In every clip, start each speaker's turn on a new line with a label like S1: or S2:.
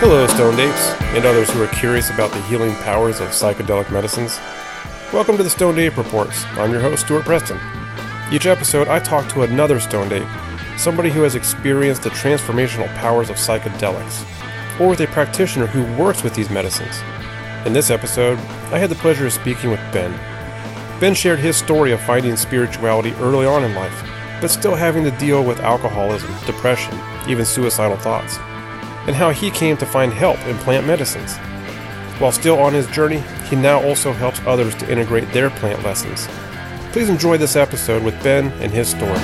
S1: Hello, Stoned Apes, and others who are curious about the healing powers of psychedelic medicines. Welcome to the Stoned Ape Reports. I'm your host, Stuart Preston. Each episode, I talk to another Stoned Ape, somebody who has experienced the transformational powers of psychedelics, or with a practitioner who works with these medicines. In this episode, I had the pleasure of speaking with Ben. Ben shared his story of finding spirituality early on in life, but still having to deal with alcoholism, depression, even suicidal thoughts and how he came to find help in plant medicines. While still on his journey, he now also helps others to integrate their plant lessons. Please enjoy this episode with Ben and his story.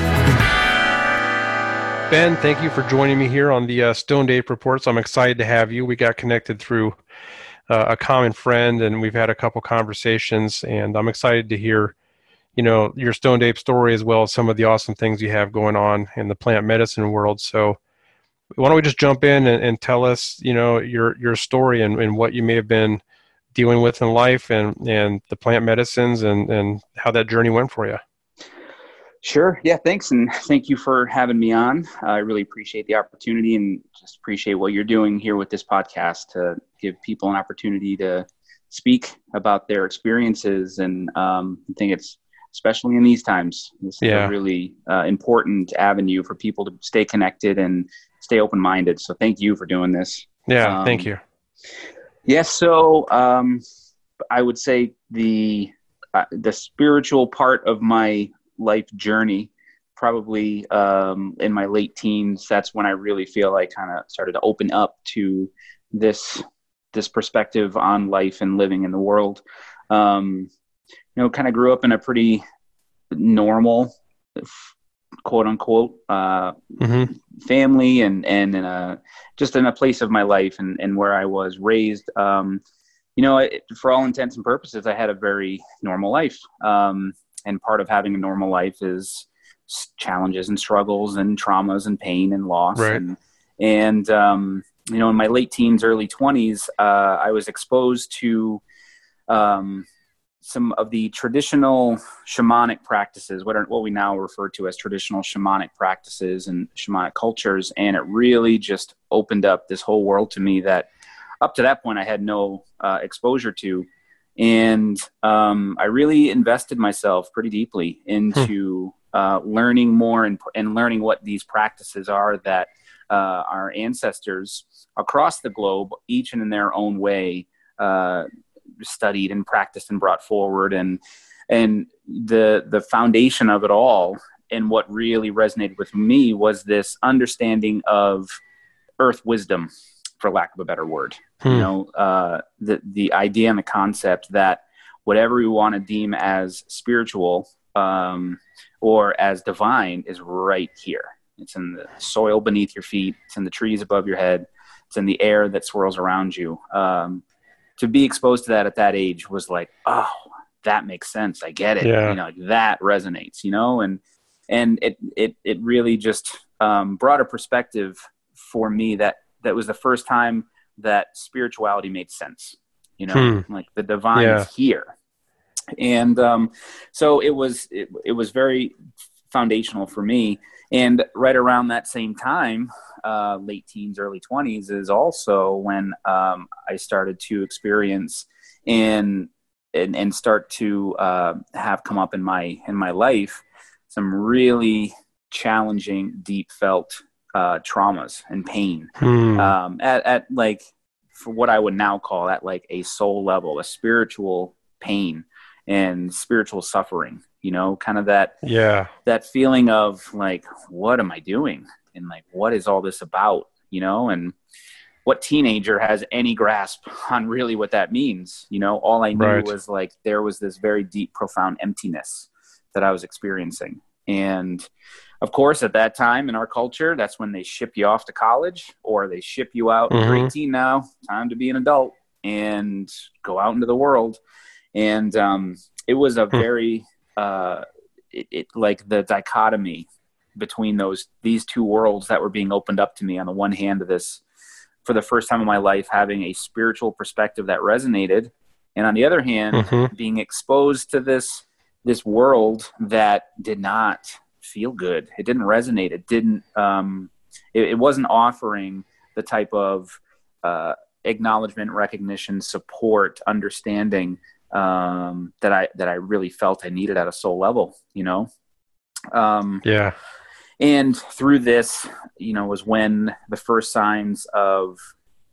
S1: Ben, thank you for joining me here on the uh, Stoned Ape Reports. I'm excited to have you. We got connected through uh, a common friend, and we've had a couple conversations, and I'm excited to hear, you know, your stone Ape story as well as some of the awesome things you have going on in the plant medicine world. So, why don't we just jump in and, and tell us, you know, your your story and, and what you may have been dealing with in life and and the plant medicines and and how that journey went for you.
S2: Sure. Yeah. Thanks, and thank you for having me on. I really appreciate the opportunity, and just appreciate what you're doing here with this podcast to give people an opportunity to speak about their experiences. And um, I think it's especially in these times, this yeah. is a really uh, important avenue for people to stay connected and stay open minded. So thank you for doing this.
S1: Yeah, um, thank you.
S2: Yes, yeah, so um, I would say the uh, the spiritual part of my life journey, probably um, in my late teens. That's when I really feel I kind of started to open up to this this perspective on life and living in the world. Um, you know, kind of grew up in a pretty normal quote unquote uh, mm-hmm. Family and and in a just in a place of my life and and where I was raised. Um, you know, it, for all intents and purposes, I had a very normal life. Um, and part of having a normal life is challenges and struggles and traumas and pain and loss. Right. And, and um, you know, in my late teens, early 20s, uh, I was exposed to um, some of the traditional shamanic practices, what are what we now refer to as traditional shamanic practices and shamanic cultures, and it really just opened up this whole world to me that up to that point I had no uh, exposure to, and um, I really invested myself pretty deeply into hmm. uh, learning more and, and learning what these practices are that uh, our ancestors across the globe, each in their own way, uh, studied and practiced and brought forward and and the the foundation of it all and what really resonated with me was this understanding of earth wisdom for lack of a better word. Hmm. you know uh, the the idea and the concept that whatever we want to deem as spiritual um, or as divine is right here. It's in the soil beneath your feet. It's in the trees above your head. It's in the air that swirls around you. Um, to be exposed to that at that age was like, oh, that makes sense. I get it. Yeah. You know, like that resonates. You know, and and it it it really just um, brought a perspective for me that that was the first time that spirituality made sense. You know, hmm. like the divine yeah. is here, and um, so it was it, it was very foundational for me. And right around that same time, uh, late teens, early 20s, is also when um, I started to experience and, and, and start to uh, have come up in my, in my life some really challenging, deep felt uh, traumas and pain hmm. um, at, at like, for what I would now call at like a soul level, a spiritual pain and spiritual suffering you know kind of that
S1: yeah
S2: that feeling of like what am i doing and like what is all this about you know and what teenager has any grasp on really what that means you know all i knew right. was like there was this very deep profound emptiness that i was experiencing and of course at that time in our culture that's when they ship you off to college or they ship you out mm-hmm. you're 18 now time to be an adult and go out into the world and um, it was a hmm. very uh, it, it, like the dichotomy between those these two worlds that were being opened up to me on the one hand of this for the first time in my life having a spiritual perspective that resonated. And on the other hand mm-hmm. being exposed to this this world that did not feel good. It didn't resonate. It didn't um, it, it wasn't offering the type of uh, acknowledgement, recognition, support, understanding um, that I that I really felt I needed at a soul level. You know.
S1: Um, yeah.
S2: And through this, you know, was when the first signs of,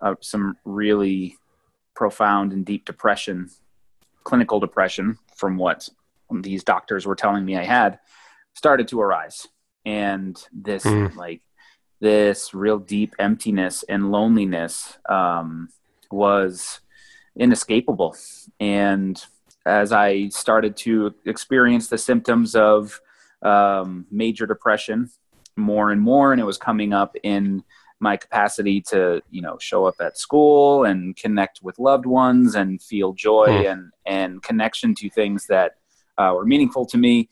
S2: of some really profound and deep depression, clinical depression, from what these doctors were telling me I had, started to arise. And this, mm. like, this real deep emptiness and loneliness um, was inescapable. And as I started to experience the symptoms of um, major depression more and more, and it was coming up in my capacity to you know show up at school and connect with loved ones and feel joy mm. and and connection to things that uh, were meaningful to me.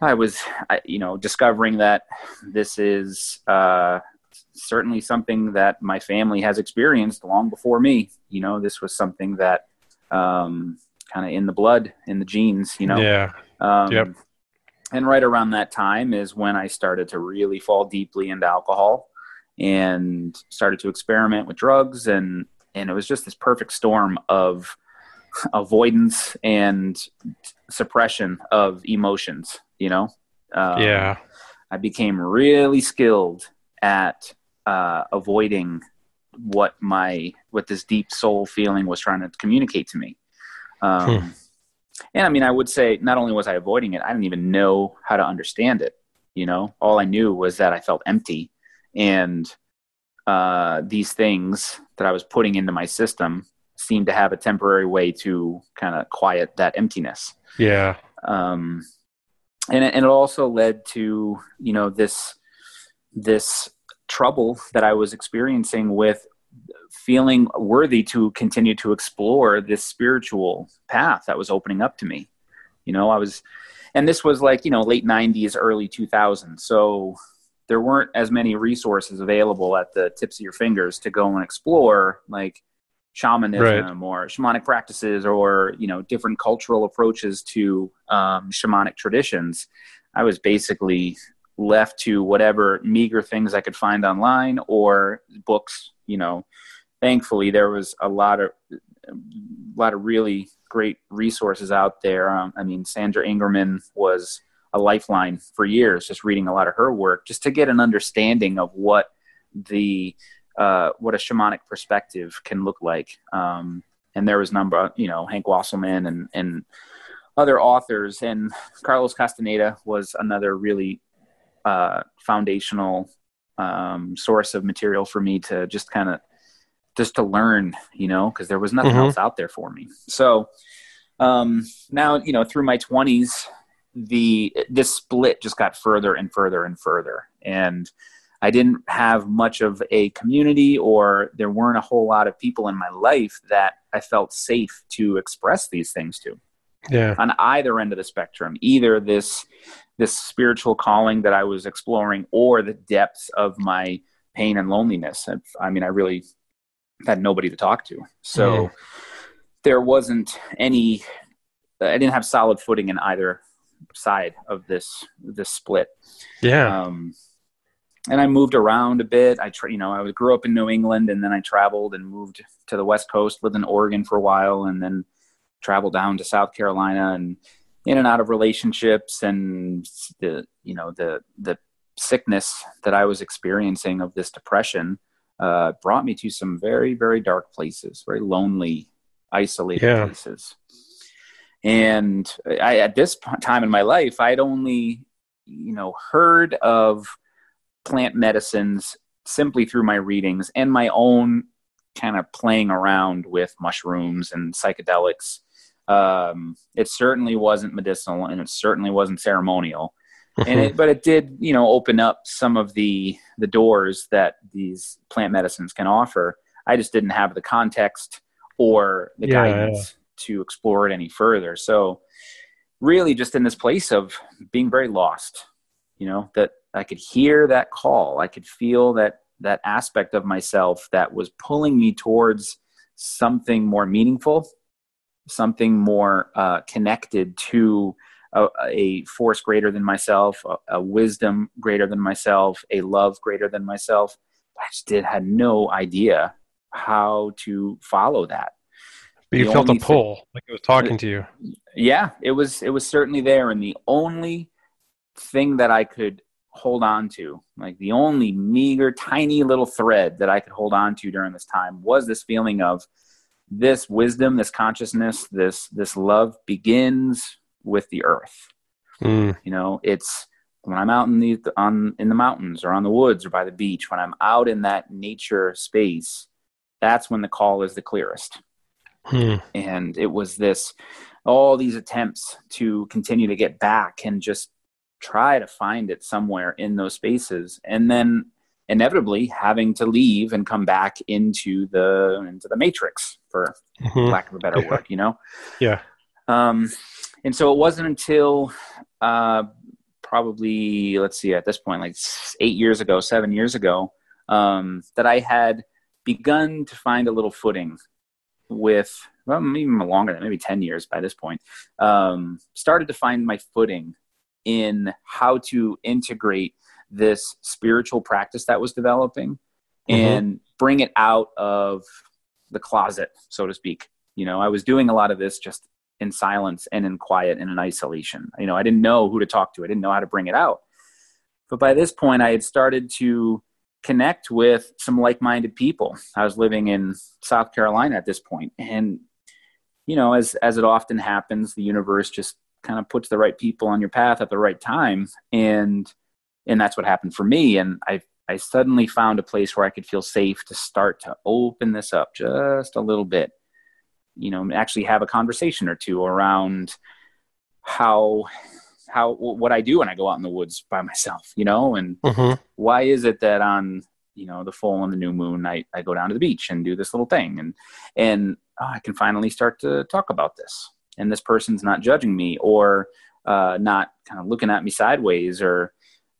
S2: I was, you know, discovering that this is uh, certainly something that my family has experienced long before me. You know, this was something that um, kind of in the blood, in the genes. You know,
S1: yeah. Um, yep
S2: and right around that time is when I started to really fall deeply into alcohol and started to experiment with drugs and and it was just this perfect storm of avoidance and suppression of emotions you know
S1: um, yeah
S2: i became really skilled at uh, avoiding what my what this deep soul feeling was trying to communicate to me um, hmm and I mean, I would say not only was I avoiding it, I didn't even know how to understand it. You know, all I knew was that I felt empty, and uh, these things that I was putting into my system seemed to have a temporary way to kind of quiet that emptiness.
S1: Yeah.
S2: Um, and and it also led to you know this this trouble that I was experiencing with feeling worthy to continue to explore this spiritual path that was opening up to me. You know, I was, and this was like, you know, late 90s, early 2000s. So there weren't as many resources available at the tips of your fingers to go and explore like shamanism right. or shamanic practices or, you know, different cultural approaches to um, shamanic traditions. I was basically left to whatever meager things I could find online or books, you know, thankfully there was a lot of a lot of really great resources out there. Um, I mean, Sandra Ingerman was a lifeline for years, just reading a lot of her work, just to get an understanding of what the uh, what a shamanic perspective can look like. Um, and there was number, you know, Hank Wasselman and and other authors, and Carlos Castaneda was another really uh, foundational um, source of material for me to just kind of just to learn, you know, because there was nothing mm-hmm. else out there for me. So um, now, you know, through my twenties, the this split just got further and further and further, and I didn't have much of a community, or there weren't a whole lot of people in my life that I felt safe to express these things to.
S1: Yeah.
S2: On either end of the spectrum, either this this spiritual calling that I was exploring, or the depths of my pain and loneliness. I mean, I really had nobody to talk to. So mm. there wasn't any. I didn't have solid footing in either side of this this split.
S1: Yeah.
S2: Um, and I moved around a bit. I, tra- you know, I grew up in New England, and then I traveled and moved to the West Coast, lived in Oregon for a while, and then traveled down to South Carolina, and in and out of relationships, and the, you know, the the sickness that I was experiencing of this depression uh, brought me to some very, very dark places, very lonely, isolated yeah. places. And I, at this time in my life, I'd only, you know, heard of plant medicines simply through my readings and my own kind of playing around with mushrooms and psychedelics. Um, it certainly wasn't medicinal and it certainly wasn't ceremonial. And it, but it did you know open up some of the the doors that these plant medicines can offer. I just didn't have the context or the yeah, guidance yeah. to explore it any further. So really just in this place of being very lost you know that i could hear that call. I could feel that that aspect of myself that was pulling me towards something more meaningful something more uh, connected to a, a force greater than myself, a, a, wisdom greater than myself, a love greater than myself. I just did had no idea how to follow that.
S1: But you the felt a pull, thing, like it was talking to you.
S2: Yeah, it was it was certainly there, and the only thing that I could hold on to, like the only meager, tiny little thread that I could hold on to during this time, was this feeling of this wisdom, this consciousness, this this love begins with the earth. Mm. You know, it's when I'm out in the on in the mountains or on the woods or by the beach, when I'm out in that nature space, that's when the call is the clearest. Hmm. And it was this, all these attempts to continue to get back and just try to find it somewhere in those spaces. And then inevitably having to leave and come back into the into the matrix for mm-hmm. lack of a better
S1: yeah.
S2: word you know
S1: yeah
S2: um and so it wasn't until uh probably let's see at this point like eight years ago seven years ago um that i had begun to find a little footing with well, even longer than maybe 10 years by this point, um, started to find my footing in how to integrate this spiritual practice that was developing mm-hmm. and bring it out of the closet, so to speak. You know, I was doing a lot of this just in silence and in quiet and in isolation. You know, I didn't know who to talk to, I didn't know how to bring it out. But by this point, I had started to connect with some like-minded people. I was living in South Carolina at this point, and you know, as as it often happens, the universe just kind of puts the right people on your path at the right time, and and that's what happened for me. And I I suddenly found a place where I could feel safe to start to open this up just a little bit. You know, actually have a conversation or two around how how what I do when I go out in the woods by myself, you know, and mm-hmm. why is it that on you know the full and the new moon I, I go down to the beach and do this little thing and and oh, I can finally start to talk about this and this person's not judging me or uh, not kind of looking at me sideways or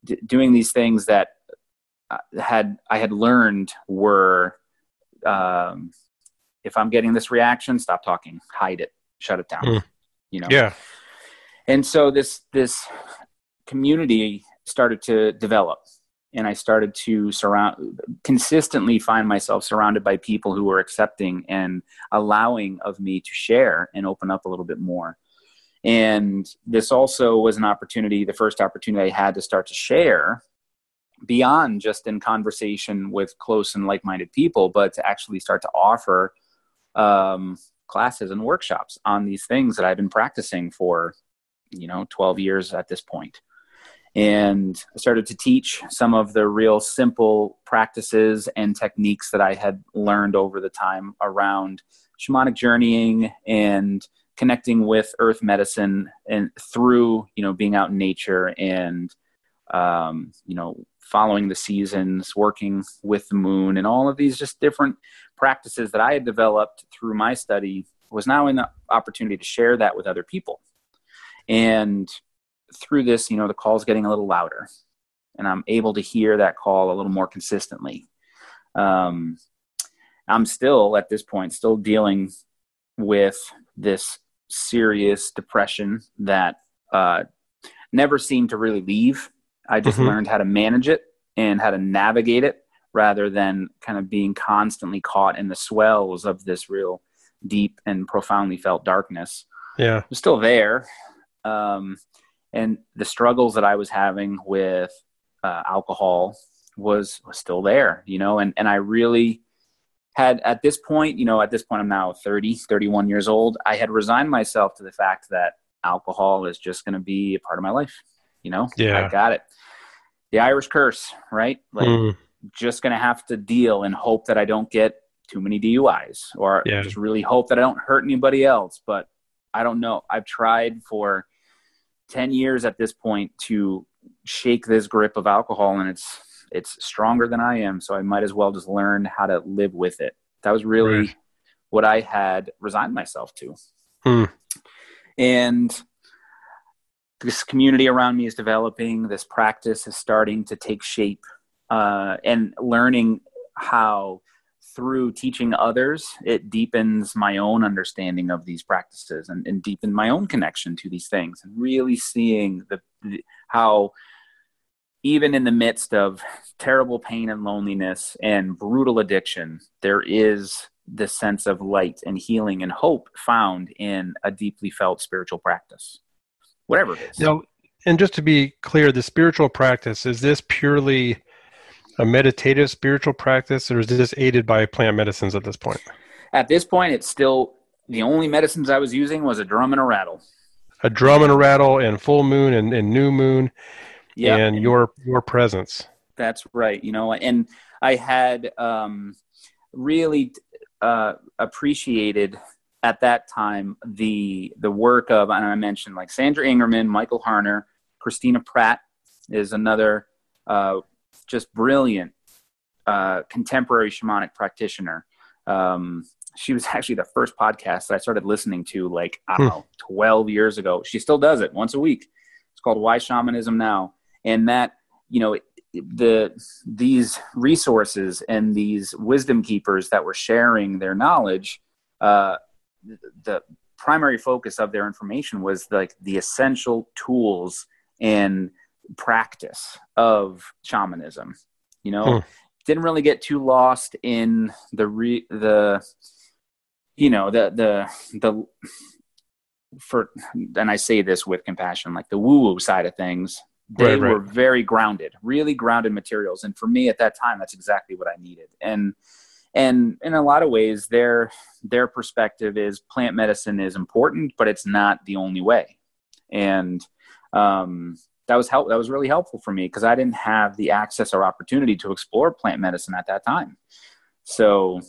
S2: d- doing these things that had I had learned were um, if I'm getting this reaction, stop talking, hide it, shut it down. Mm. You know,
S1: yeah
S2: and so this this community started to develop and i started to surround consistently find myself surrounded by people who were accepting and allowing of me to share and open up a little bit more and this also was an opportunity the first opportunity i had to start to share beyond just in conversation with close and like-minded people but to actually start to offer um, classes and workshops on these things that i've been practicing for you know 12 years at this point. And i started to teach some of the real simple practices and techniques that i had learned over the time around shamanic journeying and connecting with earth medicine and through you know being out in nature and um, you know following the seasons working with the moon and all of these just different practices that i had developed through my study was now the opportunity to share that with other people and through this, you know, the call is getting a little louder and I'm able to hear that call a little more consistently. Um, I'm still at this point still dealing with this serious depression that uh, never seemed to really leave. I just mm-hmm. learned how to manage it and how to navigate it rather than kind of being constantly caught in the swells of this real deep and profoundly felt darkness.
S1: Yeah.
S2: I'm still there um, and the struggles that I was having with uh, alcohol was was still there, you know, and and I really had at this point, you know, at this point I'm now 30, 31 years old. I had resigned myself to the fact that alcohol is just going to be a part of my life, you know.
S1: Yeah,
S2: I got it. The Irish curse, right? Like, mm. just to have to deal and hope that I don't get too many DUIs, or yeah. just really hope that I don't hurt anybody else. But I don't know. I've tried for 10 years at this point to shake this grip of alcohol and it's it's stronger than I am, so I might as well just learn how to live with it. That was really right. what I had resigned myself to. Hmm. And this community around me is developing. This practice is starting to take shape, uh, and learning how through teaching others, it deepens my own understanding of these practices and, and deepen my own connection to these things and really seeing the, the, how even in the midst of terrible pain and loneliness and brutal addiction, there is the sense of light and healing and hope found in a deeply felt spiritual practice, whatever it is.
S1: Now, and just to be clear, the spiritual practice is this purely a meditative spiritual practice, or is this aided by plant medicines at this point?
S2: At this point, it's still the only medicines I was using was a drum and a rattle.
S1: A drum and a rattle, and full moon and, and new moon, yep. and your your presence.
S2: That's right. You know, and I had um, really uh, appreciated at that time the the work of, and I mentioned like Sandra Ingerman, Michael Harner, Christina Pratt is another uh, just brilliant uh, contemporary shamanic practitioner. Um, she was actually the first podcast that I started listening to, like I don't hmm. know, twelve years ago. She still does it once a week. It's called Why Shamanism Now, and that you know the these resources and these wisdom keepers that were sharing their knowledge. Uh, the primary focus of their information was like the essential tools and practice of shamanism. You know, hmm. didn't really get too lost in the re- the you know the the the for and I say this with compassion, like the woo woo side of things. They right, right. were very grounded, really grounded materials, and for me at that time, that's exactly what I needed. And and in a lot of ways, their their perspective is plant medicine is important, but it's not the only way. And um, that was help. That was really helpful for me because I didn't have the access or opportunity to explore plant medicine at that time. So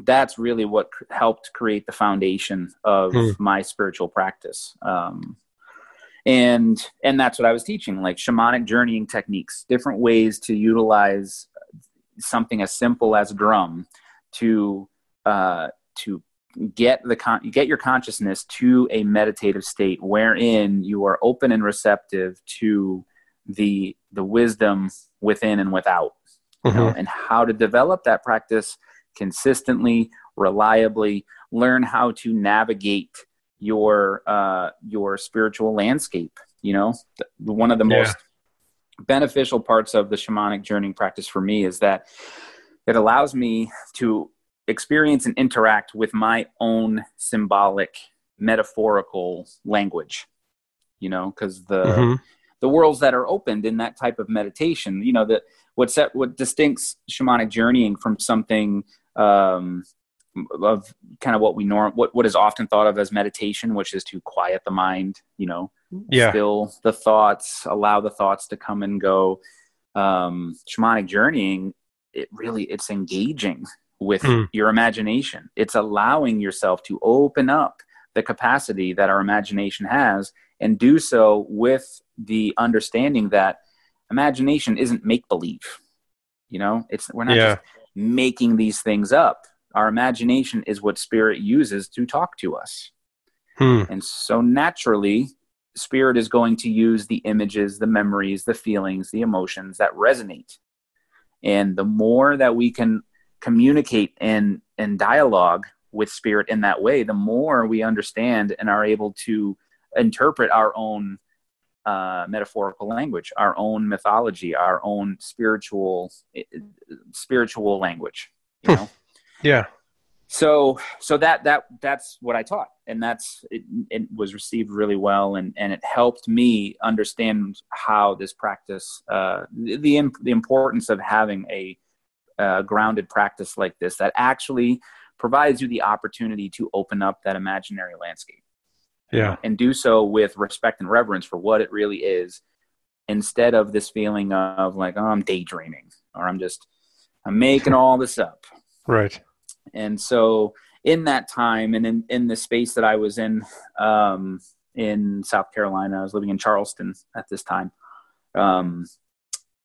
S2: that's really what cr- helped create the foundation of hmm. my spiritual practice. Um, and and that's what I was teaching, like shamanic journeying techniques, different ways to utilize something as simple as drum to uh, to get the con- get your consciousness to a meditative state wherein you are open and receptive to the the wisdom within and without mm-hmm. know, and how to develop that practice consistently reliably learn how to navigate your uh, your spiritual landscape you know one of the yeah. most beneficial parts of the shamanic journeying practice for me is that it allows me to experience and interact with my own symbolic metaphorical language you know because the mm-hmm. the worlds that are opened in that type of meditation you know that what set what distincts shamanic journeying from something um, of kind of what we norm what what is often thought of as meditation which is to quiet the mind you know
S1: yeah.
S2: still the thoughts allow the thoughts to come and go um shamanic journeying it really it's engaging with mm. your imagination. It's allowing yourself to open up the capacity that our imagination has and do so with the understanding that imagination isn't make believe. You know, it's we're not yeah. just making these things up. Our imagination is what spirit uses to talk to us. Hmm. And so naturally, spirit is going to use the images, the memories, the feelings, the emotions that resonate. And the more that we can communicate and and dialogue with spirit in that way the more we understand and are able to interpret our own uh, metaphorical language our own mythology our own spiritual spiritual language you know
S1: yeah
S2: so so that that that's what i taught and that's it, it, was received really well and and it helped me understand how this practice uh the the importance of having a uh, grounded practice like this that actually provides you the opportunity to open up that imaginary landscape.
S1: Yeah.
S2: And do so with respect and reverence for what it really is instead of this feeling of like, oh, I'm daydreaming or I'm just, I'm making all this up.
S1: Right.
S2: And so in that time and in, in the space that I was in, um, in South Carolina, I was living in Charleston at this time. Um,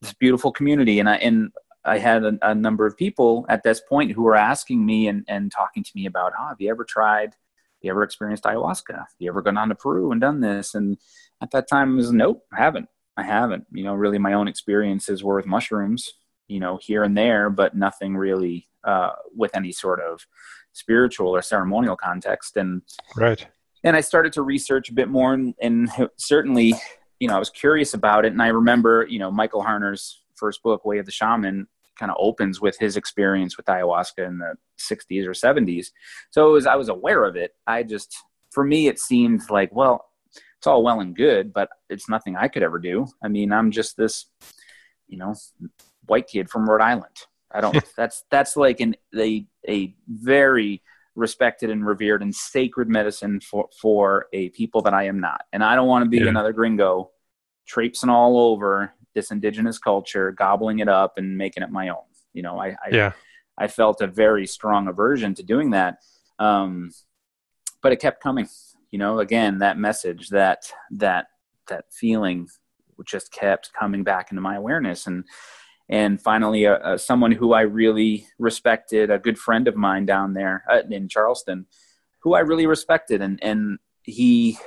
S2: this beautiful community and I, and I had a, a, number of people at this point who were asking me and, and talking to me about, oh, have you ever tried, have you ever experienced ayahuasca? Have you ever gone on to Peru and done this? And at that time, it was nope, I haven't. I haven't. You know, really, my own experiences were with mushrooms, you know, here and there, but nothing really uh, with any sort of spiritual or ceremonial context. And
S1: right.
S2: And I started to research a bit more, and, and certainly you know, I was curious about it. And I remember, you know, Michael Harner's first book, Way of the Shaman, kind of opens with his experience with ayahuasca in the 60s or 70s. So was, I was aware of it. I just, for me, it seemed like, well, it's all well and good, but it's nothing I could ever do. I mean, I'm just this, you know, white kid from Rhode Island. I don't. that's that's like an a a very respected and revered and sacred medicine for for a people that I am not, and I don't want to be yeah. another gringo traipsing all over this indigenous culture, gobbling it up and making it my own. You know, I, I
S1: yeah.
S2: I felt a very strong aversion to doing that, um, but it kept coming. You know, again, that message, that that that feeling, just kept coming back into my awareness, and and finally, uh, uh, someone who I really respected, a good friend of mine down there uh, in Charleston, who I really respected, and and he,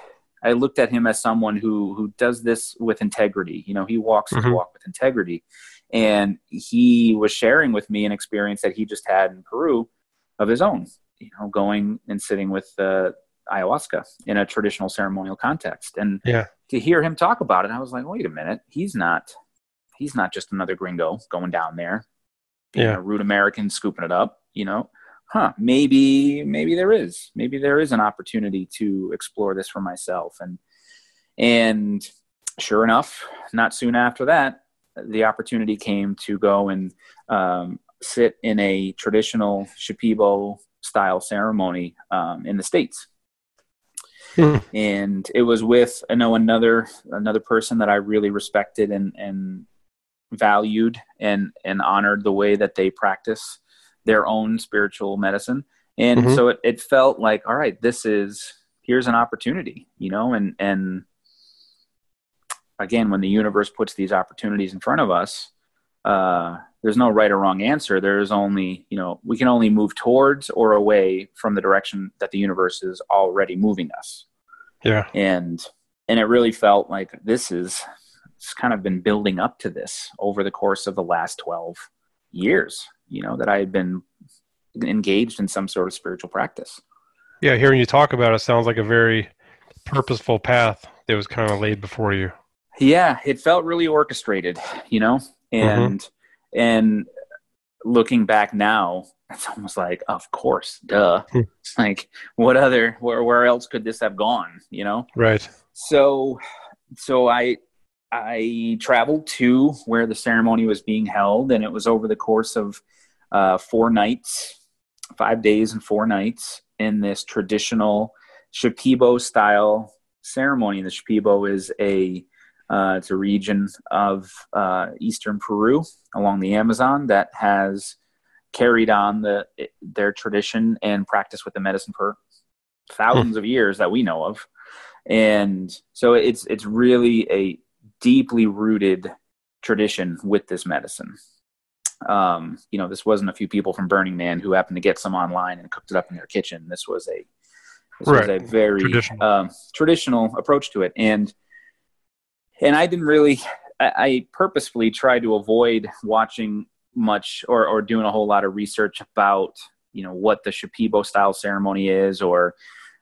S2: I looked at him as someone who who does this with integrity. You know, he walks mm-hmm. his walk with integrity, and he was sharing with me an experience that he just had in Peru of his own. You know, going and sitting with uh, ayahuasca in a traditional ceremonial context, and
S1: yeah.
S2: to hear him talk about it, I was like, wait a minute, he's not he's not just another gringo going down there,
S1: yeah,
S2: a rude American scooping it up. You know, huh? Maybe maybe there is maybe there is an opportunity to explore this for myself, and and sure enough, not soon after that, the opportunity came to go and um, sit in a traditional Shipibo style ceremony um, in the states. Hmm. And it was with I know another another person that I really respected and and valued and and honored the way that they practice their own spiritual medicine. And mm-hmm. so it, it felt like all right this is here's an opportunity you know and and again when the universe puts these opportunities in front of us uh, there's no right or wrong answer. There's only you know we can only move towards or away from the direction that the universe is already moving us.
S1: Yeah.
S2: And and it really felt like this is it's kind of been building up to this over the course of the last 12 years, you know, that I had been engaged in some sort of spiritual practice.
S1: Yeah, hearing you talk about it sounds like a very purposeful path that was kind of laid before you.
S2: Yeah, it felt really orchestrated, you know, and mm-hmm. and looking back now, it's almost like, of course, duh. Hmm. like, what other where where else could this have gone? You know,
S1: right?
S2: So, so I I traveled to where the ceremony was being held, and it was over the course of uh, four nights, five days and four nights in this traditional Shipibo style ceremony. The Shipibo is a uh, it's a region of uh, eastern Peru along the Amazon that has carried on the their tradition and practice with the medicine for thousands hmm. of years that we know of, and so it's it's really a deeply rooted tradition with this medicine. Um, you know, this wasn't a few people from Burning Man who happened to get some online and cooked it up in their kitchen. This was a this right. was a very traditional. Um, traditional approach to it, and and I didn't really. I, I purposefully tried to avoid watching much or or doing a whole lot of research about you know what the Shipibo style ceremony is, or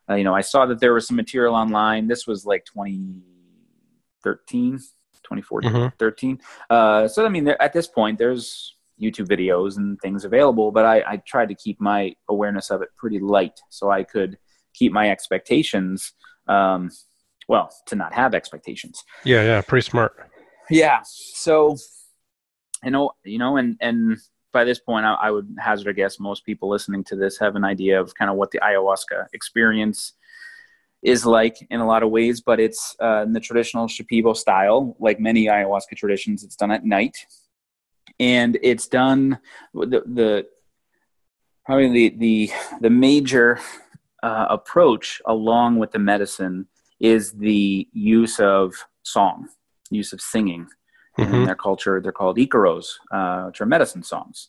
S2: uh, you know, I saw that there was some material online. This was like twenty 13, 2014, mm-hmm. 13. Uh, so, I mean, there, at this point, there's YouTube videos and things available, but I, I tried to keep my awareness of it pretty light so I could keep my expectations, um, well, to not have expectations.
S1: Yeah, yeah, pretty smart.
S2: Yeah. So, you know, you know, and, and, by this point, I, I would hazard a guess most people listening to this have an idea of kind of what the ayahuasca experience is like in a lot of ways, but it's uh, in the traditional Shipibo style. Like many ayahuasca traditions, it's done at night, and it's done the, the probably the the the major uh, approach along with the medicine is the use of song, use of singing. Mm-hmm. In their culture, they're called icaros, uh, which are medicine songs.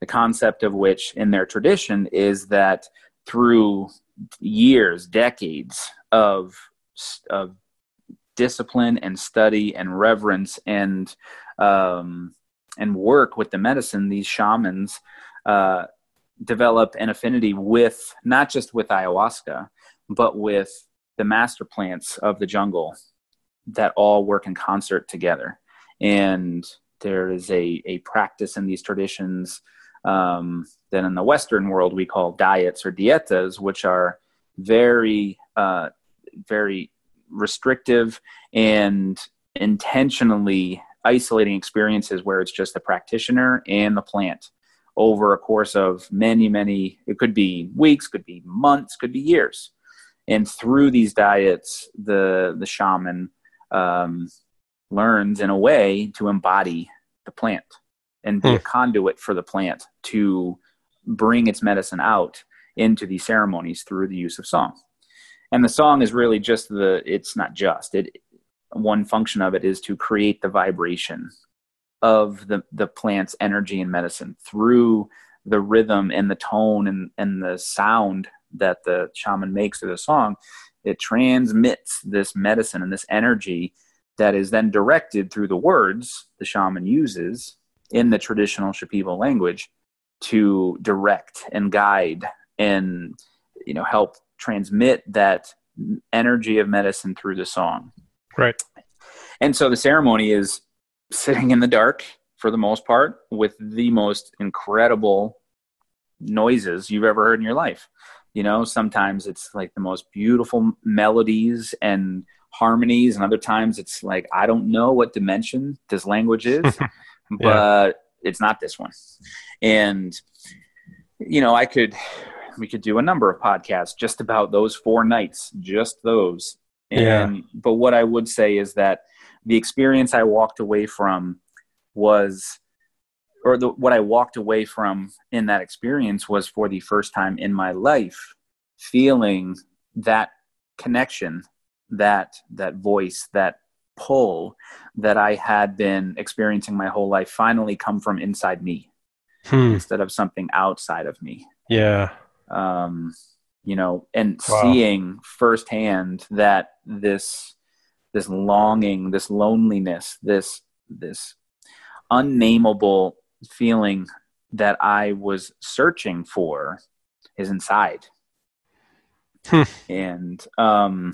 S2: The concept of which, in their tradition, is that through years, decades of of discipline and study and reverence and um, and work with the medicine, these shamans uh, develop an affinity with not just with ayahuasca, but with the master plants of the jungle that all work in concert together. And there is a, a practice in these traditions um, that in the Western world we call diets or dietas, which are very, uh, very restrictive and intentionally isolating experiences where it's just the practitioner and the plant over a course of many, many, it could be weeks, could be months, could be years. And through these diets, the, the shaman um, learns in a way to embody the plant and be hmm. a conduit for the plant to bring its medicine out into these ceremonies through the use of song. And the song is really just the, it's not just, it, one function of it is to create the vibration of the, the plant's energy and medicine through the rhythm and the tone and, and the sound that the shaman makes through the song. It transmits this medicine and this energy that is then directed through the words the shaman uses in the traditional Shipibo language to direct and guide and you know help transmit that energy of medicine through the song.
S1: Right.
S2: And so the ceremony is sitting in the dark for the most part with the most incredible noises you've ever heard in your life. You know, sometimes it's like the most beautiful melodies and harmonies, and other times it's like, I don't know what dimension this language is, but yeah. It's not this one. And, you know, I could, we could do a number of podcasts just about those four nights, just those. And, yeah. but what I would say is that the experience I walked away from was, or the, what I walked away from in that experience was for the first time in my life feeling that connection, that that voice, that pull that I had been experiencing my whole life finally come from inside me hmm. instead of something outside of me.
S1: Yeah.
S2: Um, you know, and wow. seeing firsthand that this this longing, this loneliness, this this unnameable feeling that I was searching for is inside. Hmm. And um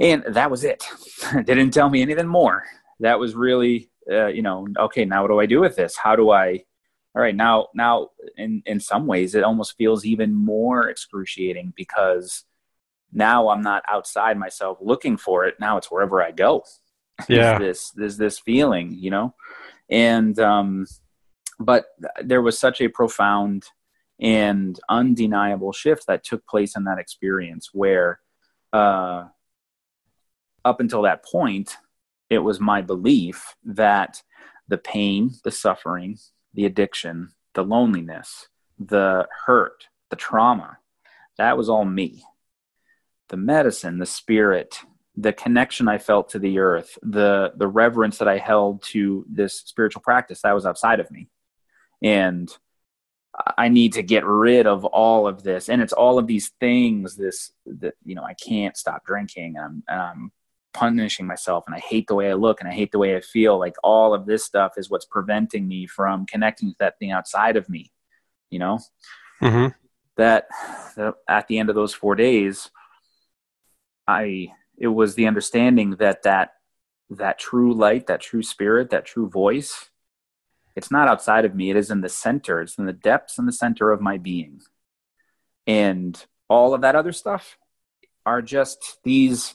S2: and that was it. didn't tell me anything more. That was really uh, you know, okay, now what do I do with this? How do I all right, now now in in some ways it almost feels even more excruciating because now I'm not outside myself looking for it. Now it's wherever I go.
S1: Yeah.
S2: this this this feeling, you know, and um, but there was such a profound and undeniable shift that took place in that experience where uh, up until that point it was my belief that the pain the suffering the addiction the loneliness the hurt the trauma that was all me the medicine, the spirit, the connection I felt to the earth, the the reverence that I held to this spiritual practice that was outside of me. And I need to get rid of all of this. And it's all of these things, this that you know, I can't stop drinking I'm, I'm punishing myself and I hate the way I look and I hate the way I feel. Like all of this stuff is what's preventing me from connecting with that thing outside of me, you know? Mm-hmm. That, that at the end of those four days, I it was the understanding that that that true light, that true spirit, that true voice, it's not outside of me. It is in the center. It's in the depths and the center of my being. And all of that other stuff are just these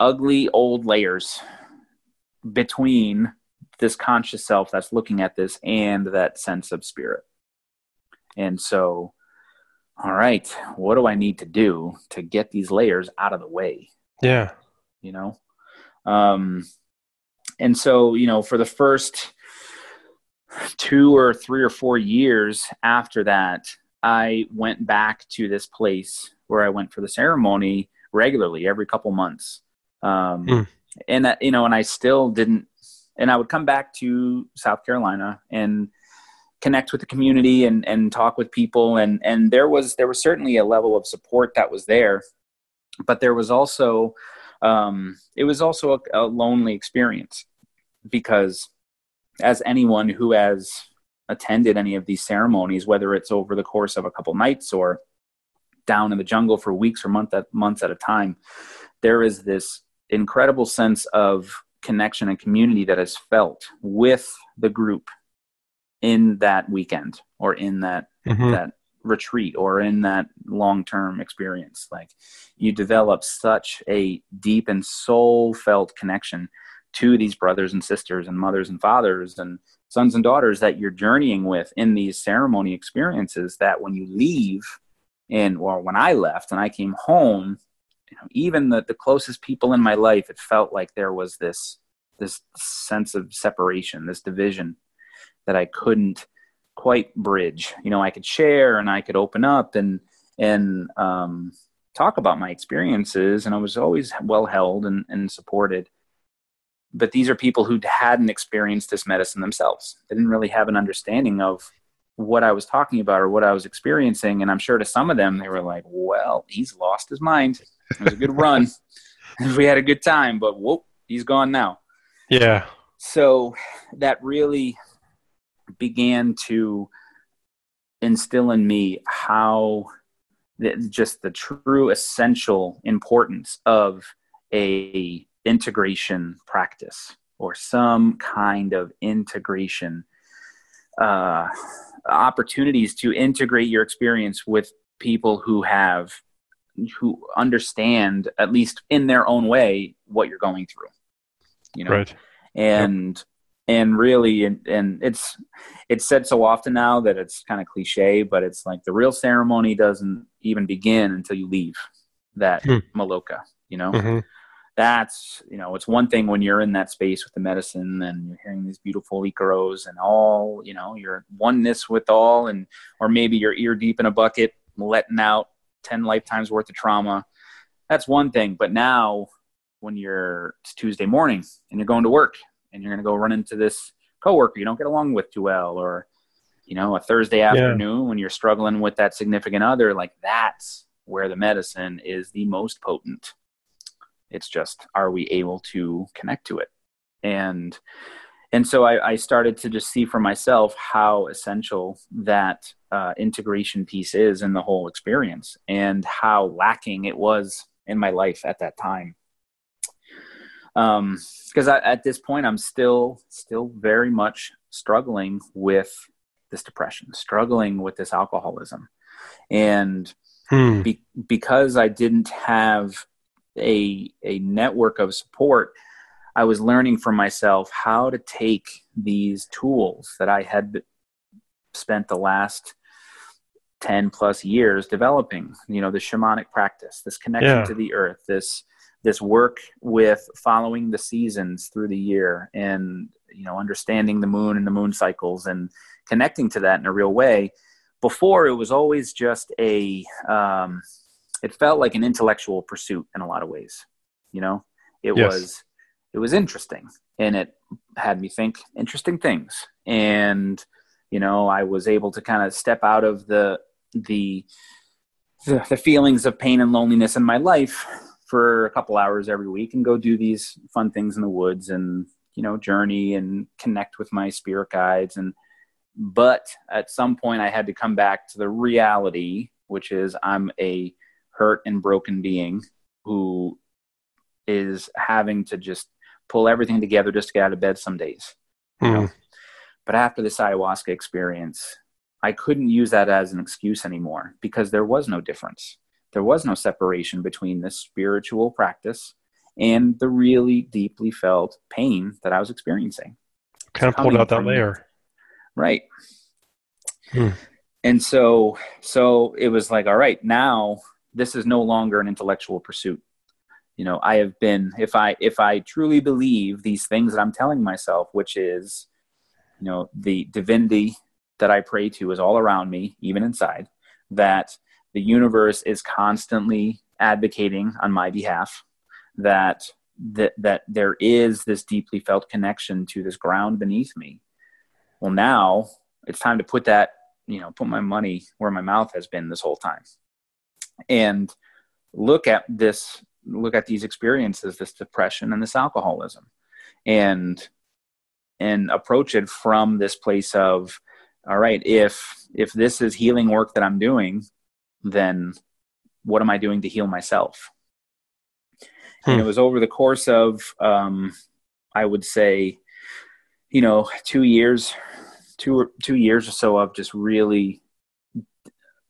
S2: ugly old layers between this conscious self that's looking at this and that sense of spirit. And so all right, what do I need to do to get these layers out of the way?
S1: Yeah.
S2: You know? Um, and so, you know, for the first two or three or four years after that, I went back to this place where I went for the ceremony regularly every couple months. Um, mm. And that, you know, and I still didn't, and I would come back to South Carolina and connect with the community and, and talk with people and and there was there was certainly a level of support that was there but there was also um, it was also a, a lonely experience because as anyone who has attended any of these ceremonies whether it's over the course of a couple nights or down in the jungle for weeks or month at, months at a time there is this incredible sense of connection and community that is felt with the group in that weekend or in that mm-hmm. that retreat or in that long-term experience like you develop such a deep and soul felt connection to these brothers and sisters and mothers and fathers and sons and daughters that you're journeying with in these ceremony experiences that when you leave and or when I left and I came home you know, even the, the closest people in my life it felt like there was this this sense of separation this division that I couldn't quite bridge. You know, I could share and I could open up and and um, talk about my experiences, and I was always well held and, and supported. But these are people who hadn't experienced this medicine themselves. They didn't really have an understanding of what I was talking about or what I was experiencing. And I'm sure to some of them, they were like, well, he's lost his mind. It was a good run. we had a good time, but whoop, he's gone now.
S1: Yeah.
S2: So that really began to instill in me how just the true essential importance of a integration practice or some kind of integration uh, opportunities to integrate your experience with people who have who understand at least in their own way what you're going through you know
S1: right.
S2: and and really and, and it's it's said so often now that it's kind of cliche but it's like the real ceremony doesn't even begin until you leave that hmm. maloka you know mm-hmm. that's you know it's one thing when you're in that space with the medicine and you're hearing these beautiful ikaros and all you know your oneness with all and or maybe you're ear deep in a bucket letting out 10 lifetimes worth of trauma. That's one thing. But now when you're it's tuesday morning and you're going to work and you're going to go run into this coworker you don't get along with too well or you know a thursday afternoon yeah. when you're struggling with that significant other like that's where the medicine is the most potent. It's just are we able to connect to it? And and so I, I started to just see for myself how essential that uh, integration piece is in the whole experience and how lacking it was in my life at that time um because at this point i'm still still very much struggling with this depression struggling with this alcoholism and hmm. be, because i didn't have a a network of support i was learning for myself how to take these tools that i had spent the last 10 plus years developing you know the shamanic practice this connection yeah. to the earth this this work with following the seasons through the year and you know understanding the moon and the moon cycles and connecting to that in a real way before it was always just a um, it felt like an intellectual pursuit in a lot of ways you know it yes. was it was interesting and it had me think interesting things. And you know i was able to kind of step out of the the the, feelings of pain and loneliness in my life for a couple hours every week and go do these fun things in the woods and you know journey and connect with my spirit guides. And but at some point i had to come back to the reality which is i'm a hurt and broken being who is having to just pull everything together just to get out of bed some days mm. you know? Hmm. but after this ayahuasca experience i couldn't use that as an excuse anymore because there was no difference there was no separation between this spiritual practice and the really deeply felt pain that I was experiencing.
S1: Kind of pulled out that layer.
S2: Right. Hmm. And so so it was like, all right, now this is no longer an intellectual pursuit. You know, I have been if I if I truly believe these things that I'm telling myself, which is, you know, the divinity that I pray to is all around me, even inside, that the universe is constantly advocating on my behalf that that that there is this deeply felt connection to this ground beneath me. Well now it's time to put that you know put my money where my mouth has been this whole time. And look at this look at these experiences this depression and this alcoholism and and approach it from this place of all right if if this is healing work that i'm doing then what am I doing to heal myself? hmm. and it was over the course of um, i would say you know two years two two years or so of just really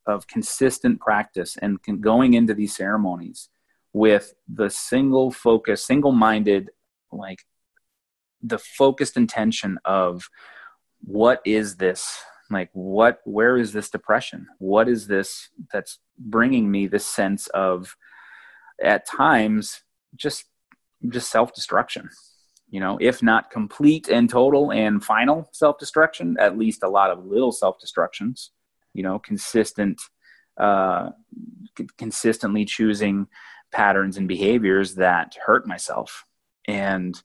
S2: of consistent practice and going into these ceremonies with the single focus single minded like the focused intention of what is this? Like what where is this depression? What is this that's bringing me this sense of at times just just self-destruction? You know if not complete and total and final self-destruction at least a lot of little self-destructions you know consistent uh consistently choosing patterns and behaviors that hurt myself. And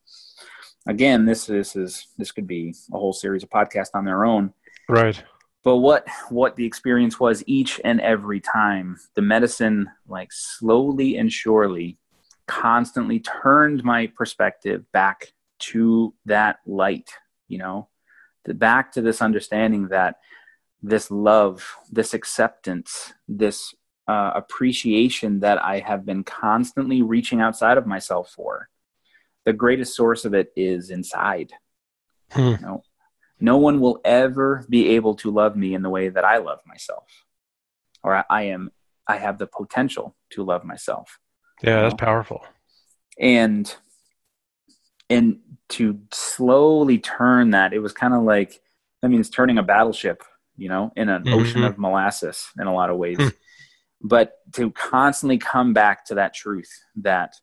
S2: again this this is this could be a whole series of podcasts on their own.
S1: Right.
S2: But what what the experience was each and every time the medicine like slowly and surely constantly turned my perspective back to that light you know the, back to this understanding that this love this acceptance this uh, appreciation that i have been constantly reaching outside of myself for the greatest source of it is inside hmm. you know no one will ever be able to love me in the way that I love myself, or I am. I have the potential to love myself.
S1: Yeah, that's know? powerful.
S2: And and to slowly turn that, it was kind of like I mean, it's turning a battleship, you know, in an mm-hmm. ocean of molasses in a lot of ways. But to constantly come back to that truth that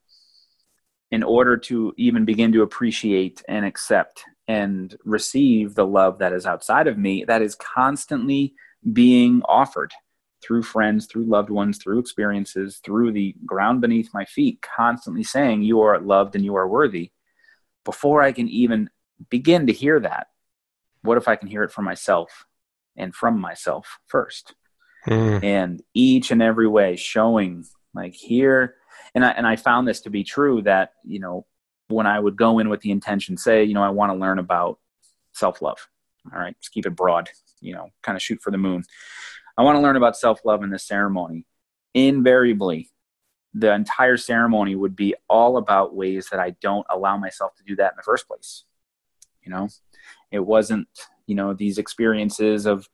S2: in order to even begin to appreciate and accept and receive the love that is outside of me that is constantly being offered through friends, through loved ones, through experiences, through the ground beneath my feet, constantly saying, You are loved and you are worthy. Before I can even begin to hear that, what if I can hear it for myself and from myself first? Mm. And each and every way showing, like, here, and I, and I found this to be true that, you know, when I would go in with the intention, say, you know, I want to learn about self love. All right, let's keep it broad, you know, kind of shoot for the moon. I want to learn about self love in this ceremony. Invariably, the entire ceremony would be all about ways that I don't allow myself to do that in the first place. You know, it wasn't, you know, these experiences of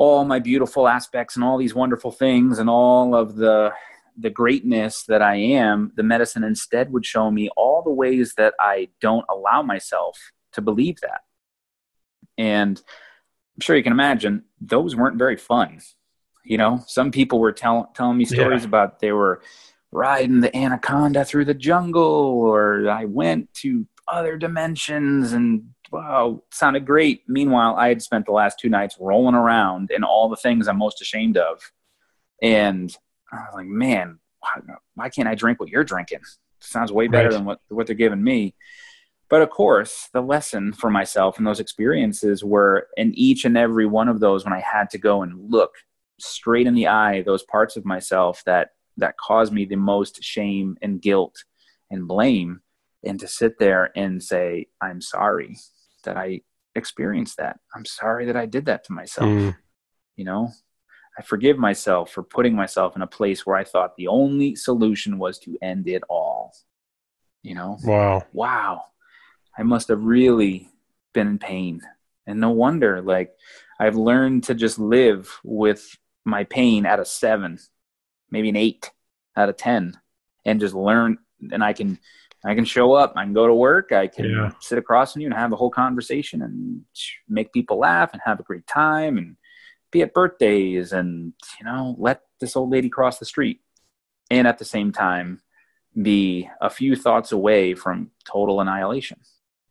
S2: all my beautiful aspects and all these wonderful things and all of the the greatness that I am, the medicine instead would show me all the ways that I don't allow myself to believe that. And I'm sure you can imagine those weren't very fun. You know, some people were tell, telling me stories yeah. about they were riding the anaconda through the jungle, or I went to other dimensions and wow, sounded great. Meanwhile, I had spent the last two nights rolling around in all the things I'm most ashamed of. And I was like, man, why, can't I drink what you're drinking? sounds way better right. than what what they're giving me. But of course, the lesson for myself and those experiences were in each and every one of those when I had to go and look straight in the eye those parts of myself that that caused me the most shame and guilt and blame and to sit there and say i'm sorry that i experienced that i'm sorry that i did that to myself mm. you know I forgive myself for putting myself in a place where I thought the only solution was to end it all. You know?
S1: Wow.
S2: Wow. I must have really been in pain. And no wonder, like, I've learned to just live with my pain at a seven, maybe an eight out of 10, and just learn. And I can, I can show up. I can go to work. I can yeah. sit across from you and have a whole conversation and make people laugh and have a great time and be at birthdays and you know let this old lady cross the street and at the same time be a few thoughts away from total annihilation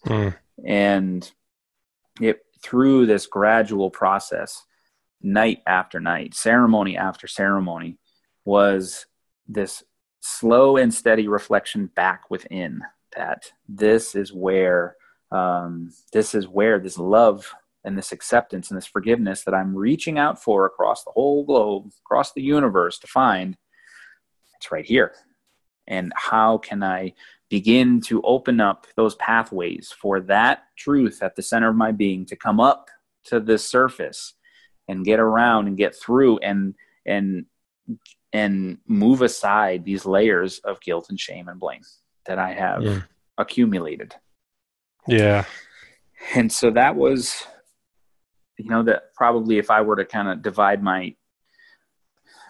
S2: mm. and it through this gradual process night after night ceremony after ceremony was this slow and steady reflection back within that this is where um, this is where this love and this acceptance and this forgiveness that I'm reaching out for across the whole globe, across the universe to find, it's right here. And how can I begin to open up those pathways for that truth at the center of my being to come up to the surface and get around and get through and and and move aside these layers of guilt and shame and blame that I have
S1: Mm.
S2: accumulated.
S1: Yeah.
S2: And so that was, you know, that probably if I were to kind of divide my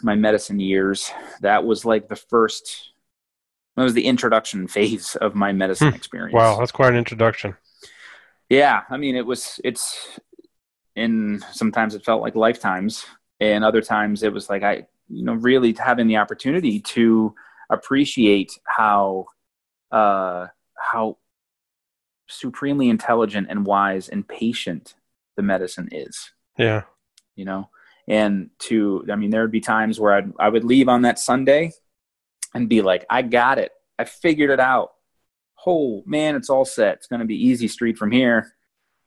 S2: my medicine years, that was like the first. That was the introduction phase of my medicine
S1: Hmm.
S2: experience.
S1: Wow, that's quite an introduction.
S2: Yeah, I mean, it was. It's. In sometimes it felt like lifetimes, and other times it was like I, you know, really having the opportunity to appreciate how, uh, how supremely intelligent and wise and patient the medicine is.
S1: Yeah.
S2: You know, and to I mean, there would be times where I'd I would leave on that Sunday, and be like, I got it, I figured it out. Oh man, it's all set. It's going to be easy street from here.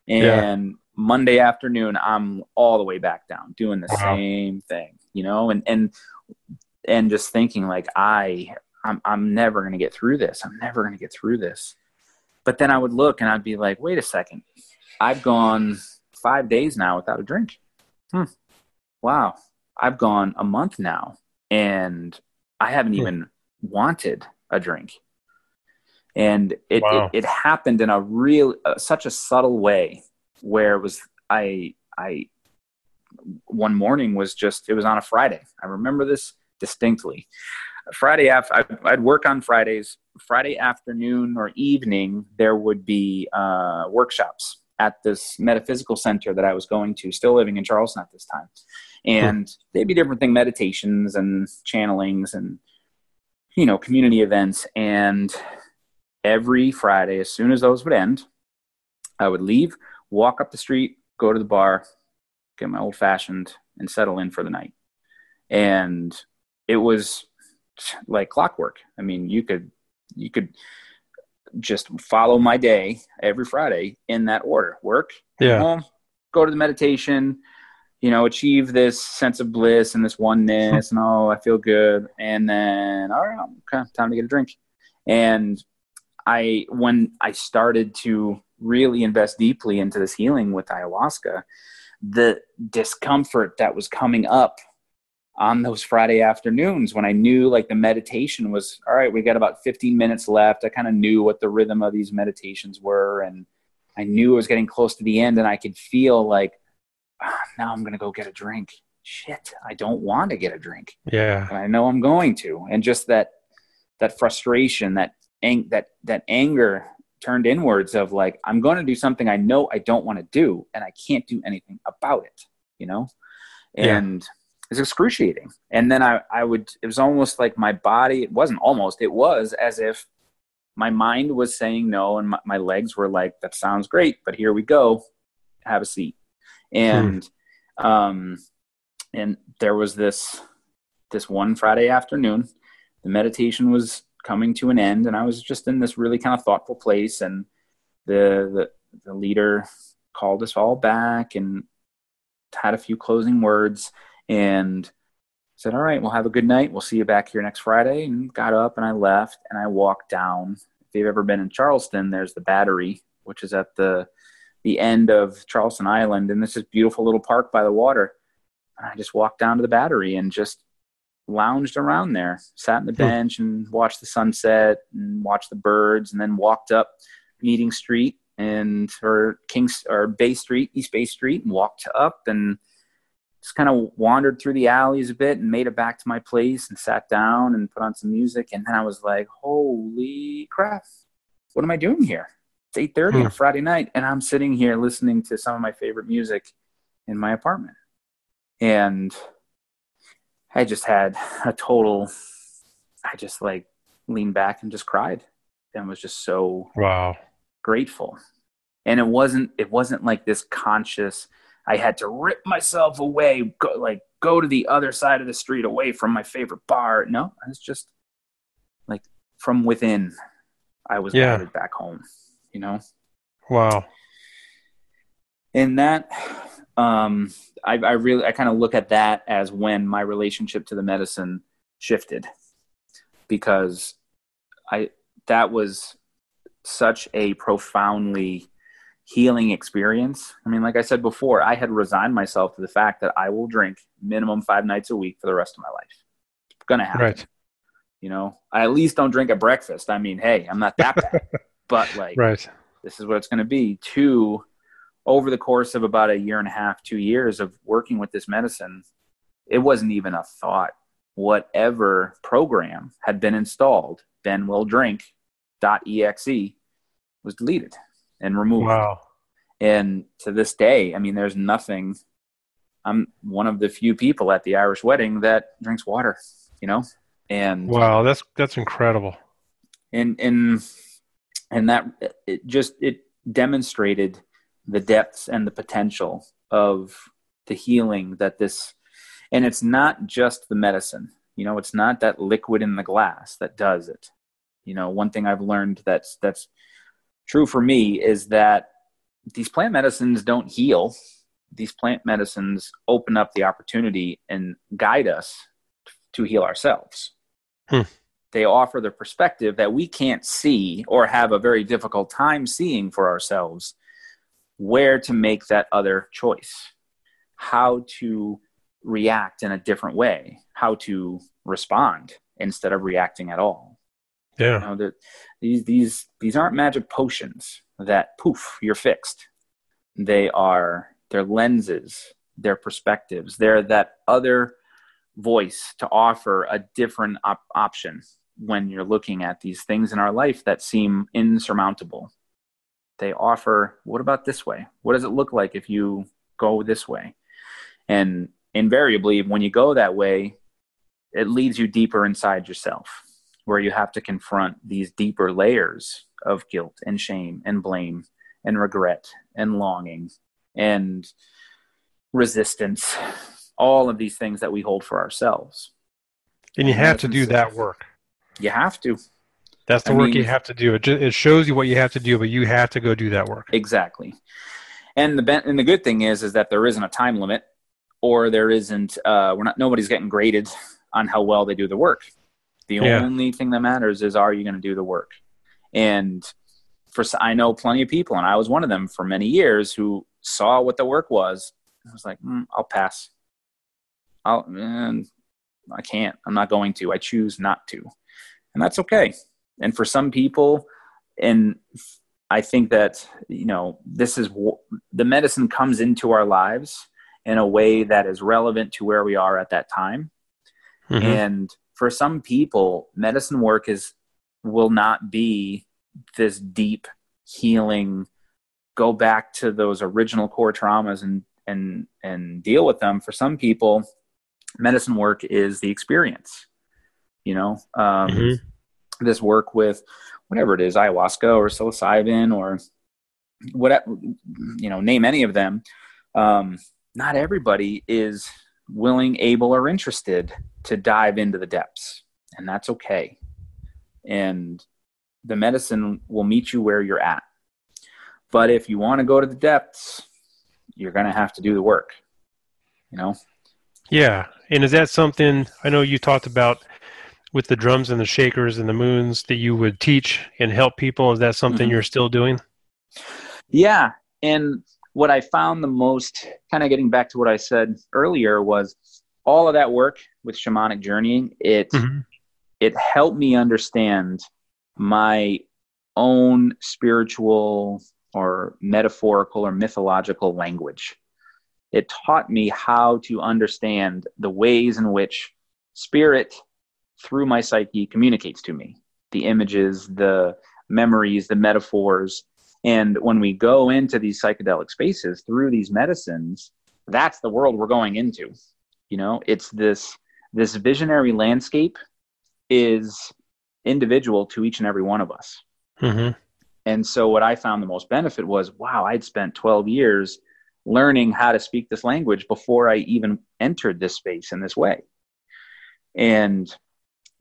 S2: And Monday afternoon, I'm all the way back down doing the
S1: Wow.
S2: same thing, you know, and, and, and just thinking like, I, I'm, I'm never going to get through this. I'm never going to get through this. But then I would look and I'd be like, wait a second. I've gone five days now without a drink. Hmm. Wow. I've gone a month now and I haven't
S1: Hmm.
S2: even wanted a drink. And it,
S1: Wow.
S2: it, it happened in a real, uh, such a subtle way where it was, I, I, one morning was just, it was on a Friday. I remember this distinctly. Friday after, I'd, work on Fridays. Friday afternoon or evening, there would be uh, workshops at this metaphysical center that I was going to, still living in Charleston at this time. And they'd be different thing, meditations and channelings and, you know, community events. And every Friday, as soon as those would end, I would leave, walk up the street, go to the bar, get my old fashioned, and settle in for the night. And it was like clockwork. I mean, you could you could just follow my day every Friday in that order. Work,
S1: Yeah.
S2: home, go to the meditation, you know, achieve this sense of bliss and this oneness, and oh, I feel good. And then, all right, okay, time to get a drink. And I, when I started to really invest deeply into this healing with ayahuasca, the discomfort that was coming up on those Friday afternoons when I knew like the meditation was all right, we got about 15 minutes left. I kind of knew what the rhythm of these meditations were, and I knew it was getting close to the end, and I could feel like "Ah, now I'm gonna go get a drink. Shit, I don't want to get a drink,
S1: Yeah.
S2: and I know I'm going to, and just that that frustration, that ang- that that anger turned inwards of like I'm going to do something I know I don't want to do, and I can't do anything about it, you know,
S1: Yeah.
S2: and it's excruciating. And then I, I would, it was almost like my body, it wasn't almost, it was as if my mind was saying no, and my, my legs were like, that sounds great, but here we go, have a seat. And, um, and there was this, this one Friday afternoon, the meditation was coming to an end, and I was just in this really kind of thoughtful place, and the, the, the leader called us all back and had a few closing words and said, All right, we'll have a good night. We'll see you back here next Friday. And got up and I left and I walked down. If you've ever been in Charleston, there's the battery, which is at the the end of Charleston Island, and this is beautiful little park by the water. And I just walked down to the battery and just lounged around there, sat on the
S1: Hmm.
S2: bench and watched the sunset and watched the birds, and then walked up Meeting Street and or Kings or Bay Street, East Bay Street, and walked up and just kind of wandered through the alleys a bit and made it back to my place and sat down and put on some music. And then I was like, holy crap, what am I doing here? It's 8.30 on
S1: Hmm.
S2: a Friday night and I'm sitting here listening to some of my favorite music in my apartment. And I just had a total, I just like leaned back and just cried and was just so
S1: Wow.
S2: grateful and it wasn't it wasn't like this conscious i had to rip myself away go, like go to the other side of the street away from my favorite bar no it's just like from within i was
S1: Yeah.
S2: guided back home you know
S1: Wow.
S2: and that um i, I really i kind of look at that as when my relationship to the medicine shifted because i that was such a profoundly healing experience i mean like i said before i had resigned myself to the fact that i will drink minimum five nights a week for the rest of my life it's gonna happen.
S1: Right.
S2: You know, I at least don't drink at breakfast. I mean, hey, I'm not that bad, but like,
S1: Right.
S2: this is what it's going to be. Two, over the course of about a year and a half, two years of working with this medicine, it wasn't even a thought. Whatever program had been installed, Ben will drink .exe was deleted and removed.
S1: Wow.
S2: And to this day, I mean, there's nothing. I'm one of the few people at the Irish wedding that drinks water, you know, and
S1: Wow. That's that's incredible.
S2: and and and that it just it demonstrated the depths and the potential of the healing that this and it's not just the medicine you know it's not that liquid in the glass that does it. You know one thing i've learned that's that's true for me is that these plant medicines don't heal. These plant medicines open up the opportunity and guide us to heal ourselves. Hmm. They offer the perspective that we can't see or have a very difficult time seeing for ourselves where to make that other choice. How to react in a different way. How to respond instead of reacting at all. You
S1: Yeah.
S2: know that these these these aren't magic potions that poof you're fixed. They are their lenses their perspectives. They're that other voice to offer a different op- option when you're looking at these things in our life that seem insurmountable they offer what about this way? What does it look like if you go this way? And invariably when you go that way it leads you deeper inside yourself where you have to confront these deeper layers of guilt and shame and blame and regret and longing and resistance all of these things that we hold for ourselves.
S1: And you have to do that work.
S2: you have to
S1: That's the
S2: I
S1: work
S2: mean-
S1: you have to do. It, ju- it shows you what you have to do, but you have to go do that work.
S2: exactly. And the ben- and the good thing is is that there isn't a time limit or there isn't uh we're not nobody's getting graded on how well they do the work. The
S1: Yeah.
S2: only thing that matters is are you going to do the work? And for I know plenty of people and i was one of them for many years who saw what the work was i was like mm, i'll pass. I'll mm, i can't. I'm not going to. I choose not to. And that's okay and for some people and I think that you know this is the medicine comes into our lives in a way that is relevant to where we are at that time.
S1: Mhm.
S2: And for some people, medicine work is will not be this deep healing. Go back to those original core traumas and and and deal with them. For some people, medicine work is the experience. You know, um,
S1: Mhm.
S2: This work with whatever it is, ayahuasca or psilocybin or whatever, you know, name any of them. Um, not everybody is willing, able, or interested to dive into the depths, and that's okay. And the medicine will meet you where you're at. But if you want to go to the depths, you're going to have to do the work. You know,
S1: Yeah. And is that something I know you talked about with the drums and the shakers and the moons that you would teach and help people? Is that something
S2: Mhm.
S1: you're still doing?
S2: Yeah. And what I found the most, kind of getting back to what I said earlier, was all of that work with shamanic journeying, it
S1: Mhm.
S2: it helped me understand my own spiritual or metaphorical or mythological language. It taught me how to understand the ways in which spirit through my psyche communicates to me the images, the memories, the metaphors. And when we go into these psychedelic spaces through these medicines, that's the world we're going into. You know, it's this this visionary landscape is individual to each and every one of us.
S1: hmm
S2: And so what I found the most benefit was, wow, I'd spent 12 years learning how to speak this language before I even entered this space in this way. And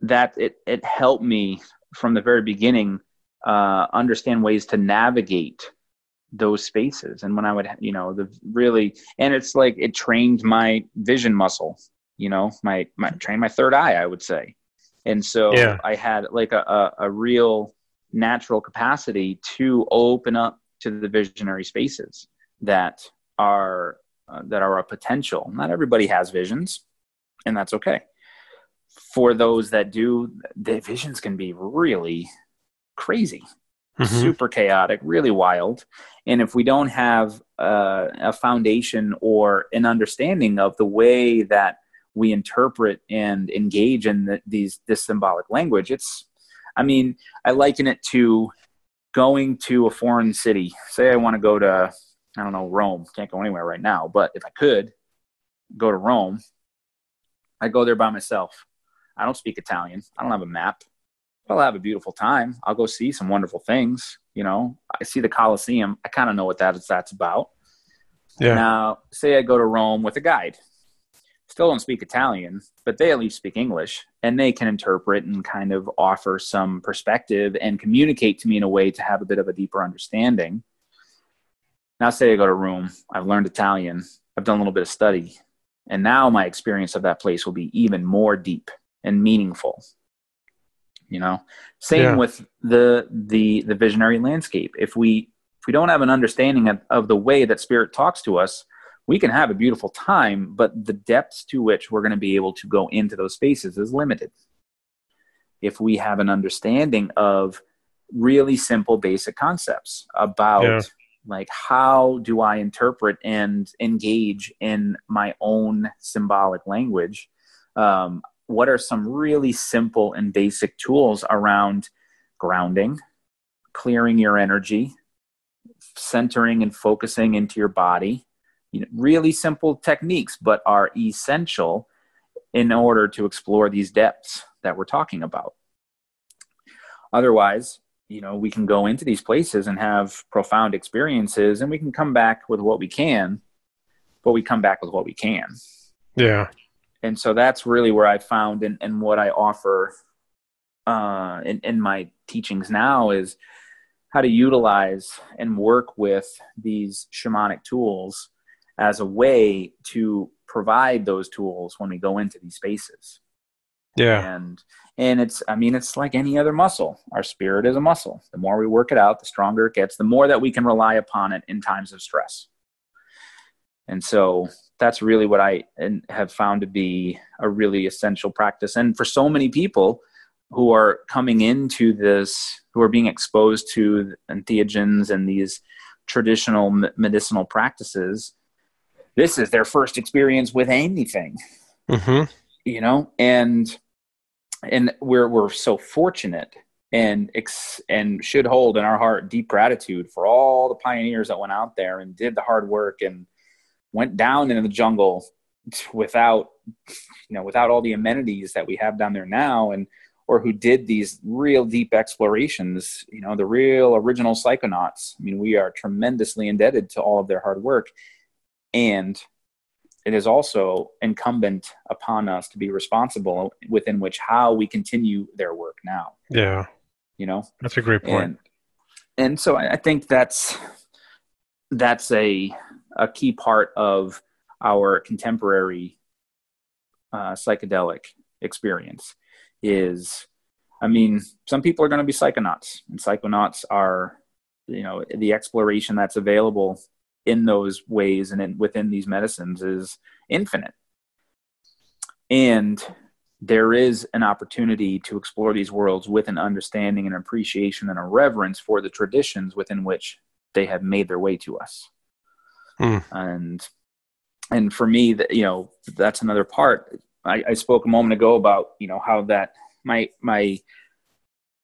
S2: that it, it helped me from the very beginning uh, understand ways to navigate those spaces. And when I would, you know, the really, and it's like it trained my vision muscle, you know, my, my trained my third eye, I would say. And so
S1: Yeah.
S2: I had like a, a, a real natural capacity to open up to the visionary spaces that are uh, that are a potential. Not everybody has visions, and that's okay. For those that do, the visions can be really crazy, mm-hmm. super chaotic, really wild. And if we don't have uh, a foundation or an understanding of the way that we interpret and engage in the, these this symbolic language, it's, I mean, I liken it to going to a foreign city. Say I want to go to, I don't know, Rome. Can't go anywhere right now, but if I could go to Rome, I'd go there by myself. I don't speak Italian. I don't have a map. But I'll have a beautiful time. I'll go see some wonderful things. You know, I see the Colosseum. I kind of know what that is, that's about. Yeah. Now, say I go to Rome with a guide. Still don't speak Italian, but they at least speak English and they can interpret and kind of offer some perspective and communicate to me in a way to have a bit of a deeper understanding. Now, say I go to Rome. I've learned Italian. I've done a little bit of study. And now my experience of that place will be even more deep and meaningful you know same yeah. with the the the visionary landscape if we if we don't have an understanding of, of the way that spirit talks to us we can have a beautiful time but the depths to which we're going to be able to go into those spaces is limited if we have an understanding of really simple basic concepts about yeah. like how do i interpret and engage in my own symbolic language um, what are some really simple and basic tools around grounding, clearing your energy, centering and focusing into your body. You know, really simple techniques, but are essential in order to explore these depths that we're talking about. Otherwise, you know, we can go into these places and have profound experiences and we can come back with what we can, but we come back with what we can.
S1: Yeah
S2: and so that's really where I found and, and what I offer uh, in, in my teachings now is how to utilize and work with these shamanic tools as a way to provide those tools when we go into these spaces.
S1: Yeah.
S2: And and it's I mean it's like any other muscle. Our spirit is a muscle. The more we work it out, the stronger it gets, the more that we can rely upon it in times of stress. And so that's really what I have found to be a really essential practice. And for so many people who are coming into this, who are being exposed to entheogens and these traditional medicinal practices, this is their first experience with anything. Mm-hmm. You know, and and we're we're so fortunate and ex- and should hold in our heart deep gratitude for all the pioneers that went out there and did the hard work and went down into the jungle without you know without all the amenities that we have down there now and or who did these real deep explorations you know the real original psychonauts. I mean we are tremendously indebted to all of their hard work. And it is also incumbent upon us to be responsible within which how we continue their work now.
S1: Yeah.
S2: You know?
S1: That's a great point.
S2: And, and so i think that's that's a a key part of our contemporary uh, psychedelic experience is i mean some people are going to be psychonauts and psychonauts are you know the exploration that's available in those ways and in, within these medicines is infinite. And there is an opportunity to explore these worlds with an understanding and appreciation and a reverence for the traditions within which they have made their way to us mm. and and for me that you know that's another part I, I spoke a moment ago about you know how that my my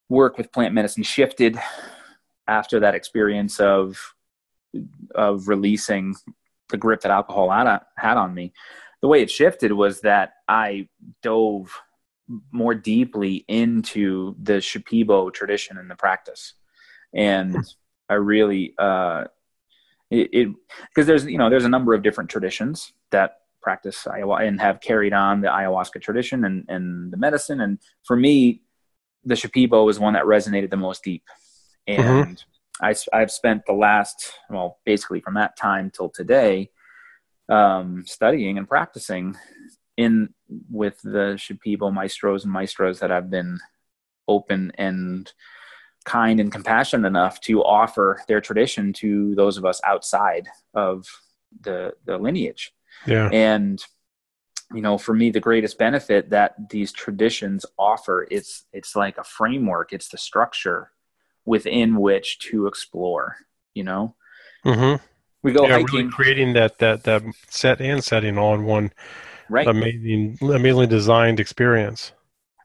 S2: work with plant medicine shifted after that experience of of releasing the grip that alcohol had, had on me the way it shifted was that i dove more deeply into the shipibo tradition and the practice and hmm. i really uh, it because there's you know there's a number of different traditions that practice ayahuasca and have carried on the ayahuasca tradition and and the medicine and for me the shipibo was one that resonated the most deep mm-hmm. and mm-hmm. I, i've spent the last well basically from that time till today um, studying and practicing in with the shipibo maestros and maestros that i've been open and kind and compassionate enough to offer their tradition to those of us outside of the the lineage.
S1: Yeah.
S2: And you know for me the greatest benefit that these traditions offer it's it's like a framework it's the structure within which to explore you know
S1: Mm-hmm.
S2: we go
S1: Yeah,
S2: hiking
S1: really creating that that that set and setting all in one
S2: right
S1: amazing, amazingly designed experience.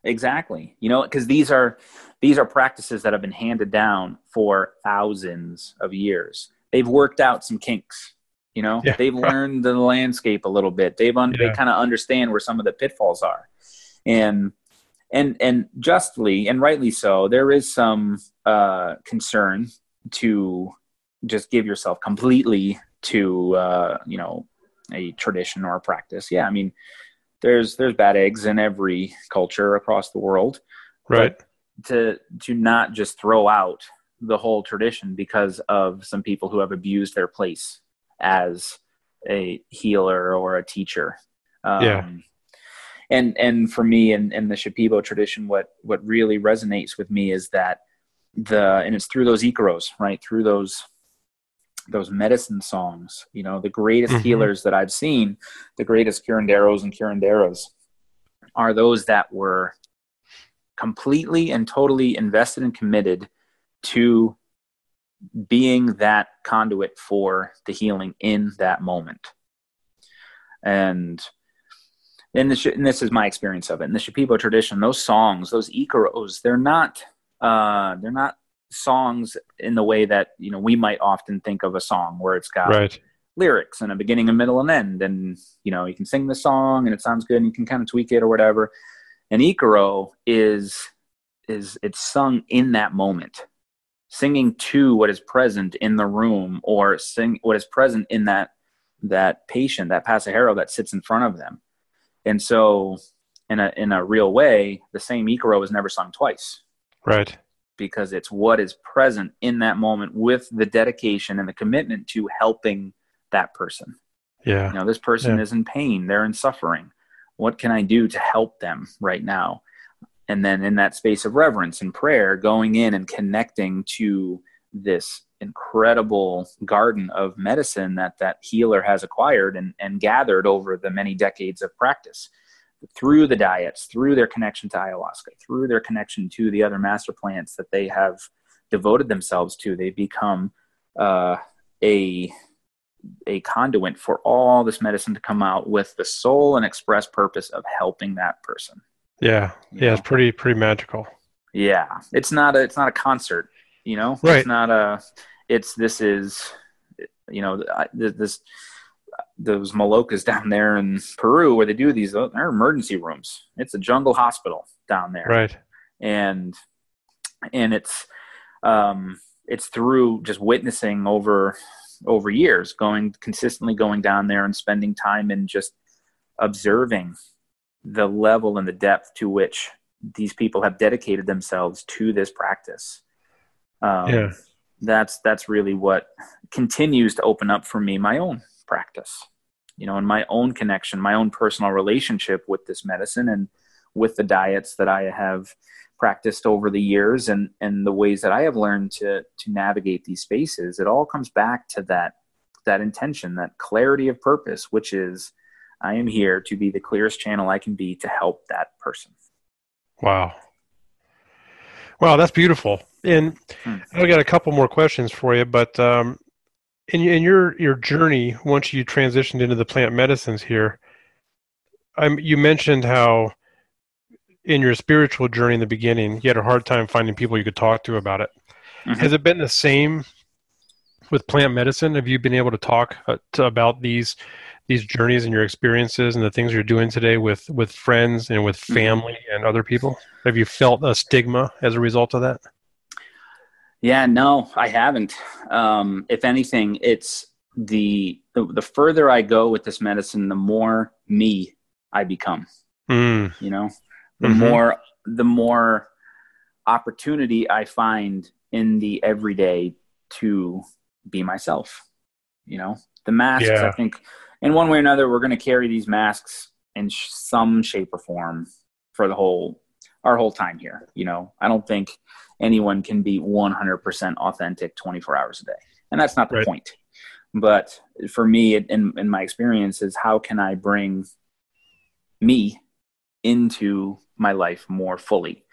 S2: exactly you know because these are these are practices that have been handed down for thousands of years. They've worked out some kinks you know?
S1: Yeah.
S2: they've learned the landscape a little bit. They've un- they kind of understand where some of the pitfalls are. And and and justly and rightly so there is some uh concern to just give yourself completely to uh you know a tradition or a practice. Yeah i mean there's there's bad eggs in every culture across the world.
S1: Right.
S2: To to not just throw out the whole tradition because of some people who have abused their place as a healer or a teacher. Um,
S1: Yeah.
S2: And and for me in, in the Shipibo tradition, what what really resonates with me is that the and it's through those ikaros, right? Through those those medicine songs, you know, the greatest
S1: Mhm.
S2: healers that I've seen, the greatest curanderos and curanderas are those that were completely and totally invested and committed to being that conduit for the healing in that moment. And and, the, and this is my experience of it. In the Shipibo tradition, those songs, those ikaros, they're not uh, they're not songs in the way that you know we might often think of a song where it's got
S1: Right.
S2: lyrics and a beginning, a middle, and end. And you know, you can sing the song and it sounds good and you can kind of tweak it or whatever. And Ikaro is is it's sung in that moment, singing to what is present in the room or sing what is present in that that patient, that pasajero that sits in front of them. And so in a in a real way, the same Ikaro is never sung twice
S1: Right.
S2: because it's what is present in that moment with the dedication and the commitment to helping that person.
S1: Yeah.
S2: You know, this person
S1: Yeah.
S2: is in pain, they're in suffering. What can I do to help them right now? And then in that space of reverence and prayer, going in and connecting to this incredible garden of medicine that that healer has acquired and, and gathered over the many decades of practice through the diets, through their connection to ayahuasca, through their connection to the other master plants that they have devoted themselves to, they become uh, a a conduit for all this medicine to come out with the sole and express purpose of helping that person.
S1: Yeah.
S2: you
S1: Yeah.
S2: know?
S1: It's pretty pretty magical.
S2: Yeah, it's not a it's not a concert, you know.
S1: Right.
S2: It's not a. It's this is, you know, this those Malokas down there in Peru where they do these. They're emergency rooms. It's a jungle hospital down there,
S1: Right.
S2: and and it's um it's through just witnessing over over years, going consistently going down there and spending time and just observing the level and the depth to which these people have dedicated themselves to this practice. Um,
S1: Yeah.
S2: that's that's really what continues to open up for me my own practice, you know, and my own connection, my own personal relationship with this medicine and with the diets that I have practiced over the years and and the ways that I have learned to to navigate these spaces. It all comes back to that that intention, that clarity of purpose, which is I am here to be the clearest channel I can be to help that person.
S1: Wow. Wow, that's beautiful. And
S2: Hmm.
S1: I got a couple more questions for you, but um, in in your your journey once you transitioned into the plant medicines here, I'm you mentioned how in your spiritual journey in the beginning you had a hard time finding people you could talk to about it.
S2: Mhm.
S1: Has it been the same with plant medicine? Have you been able to talk uh, to, about these these journeys and your experiences and the things you're doing today with with friends and with
S2: Mhm.
S1: family and other people? Have you felt a stigma as a result of that?
S2: Yeah, no, I haven't. Um, if anything, it's the, the the further I go with this medicine, the more me I become.
S1: Mm,
S2: You know, the
S1: Mhm.
S2: more the more opportunity I find in the everyday to be myself. You know, the masks.
S1: Yeah.
S2: I think in one way or another, we're going to carry these masks in sh- some shape or form for the whole our whole time here. You know, I don't think anyone can be 100% authentic 24 hours a day, and that's not the
S1: Right.
S2: point. But for me, in in my experience, is how can I bring me into my life more fully.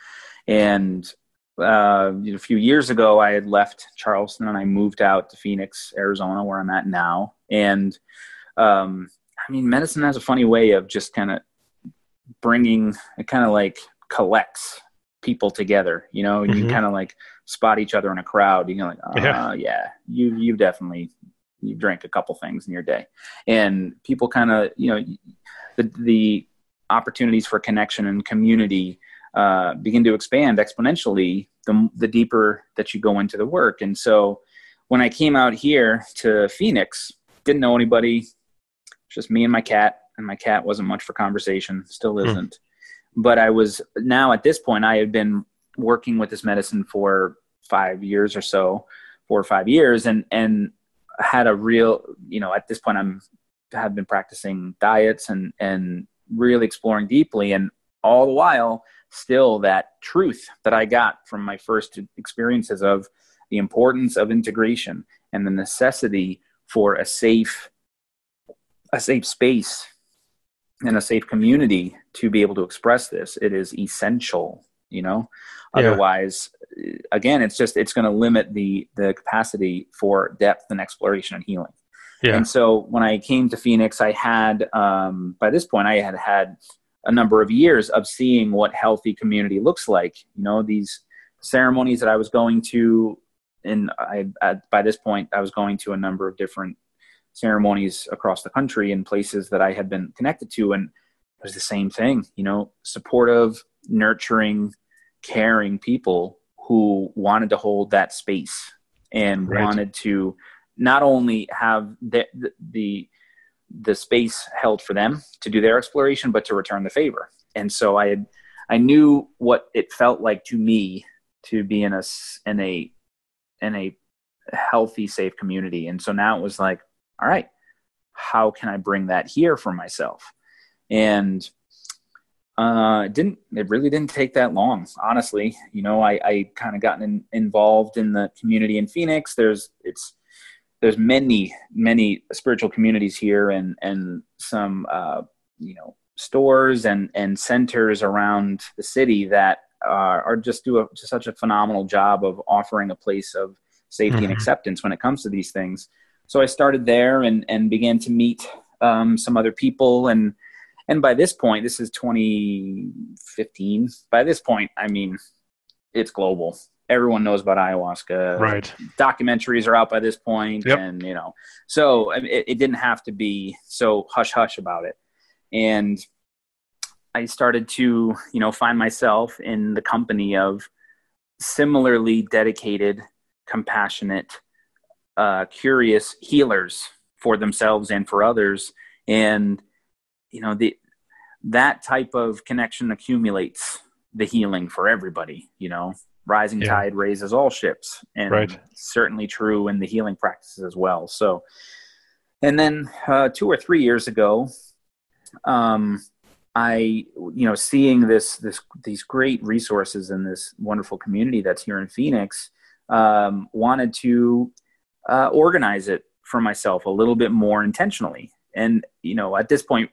S2: And uh, a few years ago, I had left Charleston and I moved out to Phoenix, Arizona, where I'm at now. And um, I mean, medicine has a funny way of just kind of bringing it, kind of like collects people together. You know, mm-hmm. you kind of like spot each other in a crowd. You know, like, uh, yeah. yeah, you you definitely you drank a couple things in your day, and people kind of you know the the opportunities for connection and community uh, begin to expand exponentially the, the deeper that you go into the work. And so when I came out here to Phoenix, didn't know anybody, just me and my cat, and my cat wasn't much for conversation, still hmm. isn't. Mm. But I was now at this point, I had been working with this medicine for five years or so, four or five years, and and had a real, you know, at this point, I'm have been practicing diets and and really exploring deeply, and all the while still that truth that I got from my first experiences of the importance of integration and the necessity for a safe a safe space and a safe community to be able to express this. It is essential you know? Yeah. otherwise again it's just it's going to limit the the capacity for depth and exploration and healing yeah. and so when i came to phoenix i had um, by this point i had had a number of years of seeing what healthy community looks like. You know, these ceremonies that I was going to, and I at, by this point I was going to a number of different ceremonies across the country in places that I had been connected to, and it was the same thing. You know, supportive, nurturing, caring people who wanted to hold that space and right. wanted to not only have the, the, the space held for them to do their exploration, but to return the favor. And so I had, I knew what it felt like to me to be in a in a in a healthy, safe community. And so now it was like, all right, how can I bring that here for myself? And uh, it didn't it really didn't take that long, honestly. You know, I, I kind of gotten in, involved in the community in Phoenix. There's it's there's many many spiritual communities here and and some uh, you know stores and and centers around the city that uh, are just do a, just such a phenomenal job of offering a place of safety mm-hmm. and acceptance when it comes to these things. So I started there and and began to meet um, some other people and and by this point, this is 2015. By this point, I mean it's global everyone knows about ayahuasca.
S1: Right.
S2: Documentaries are out by this point, yep. and you know, so it, it didn't have to be so hush hush about it. And I started to, you know, find myself in the company of similarly dedicated, compassionate, uh, curious healers for themselves and for others, and you know, the that type of connection accumulates the healing for everybody. You know, rising yeah. tide raises all ships and right. certainly true in the healing practices as well so and then uh, two or three years ago um, i you know seeing this this these great resources in this wonderful community that's here in phoenix um, wanted to uh, organize it for myself a little bit more intentionally and you know at this point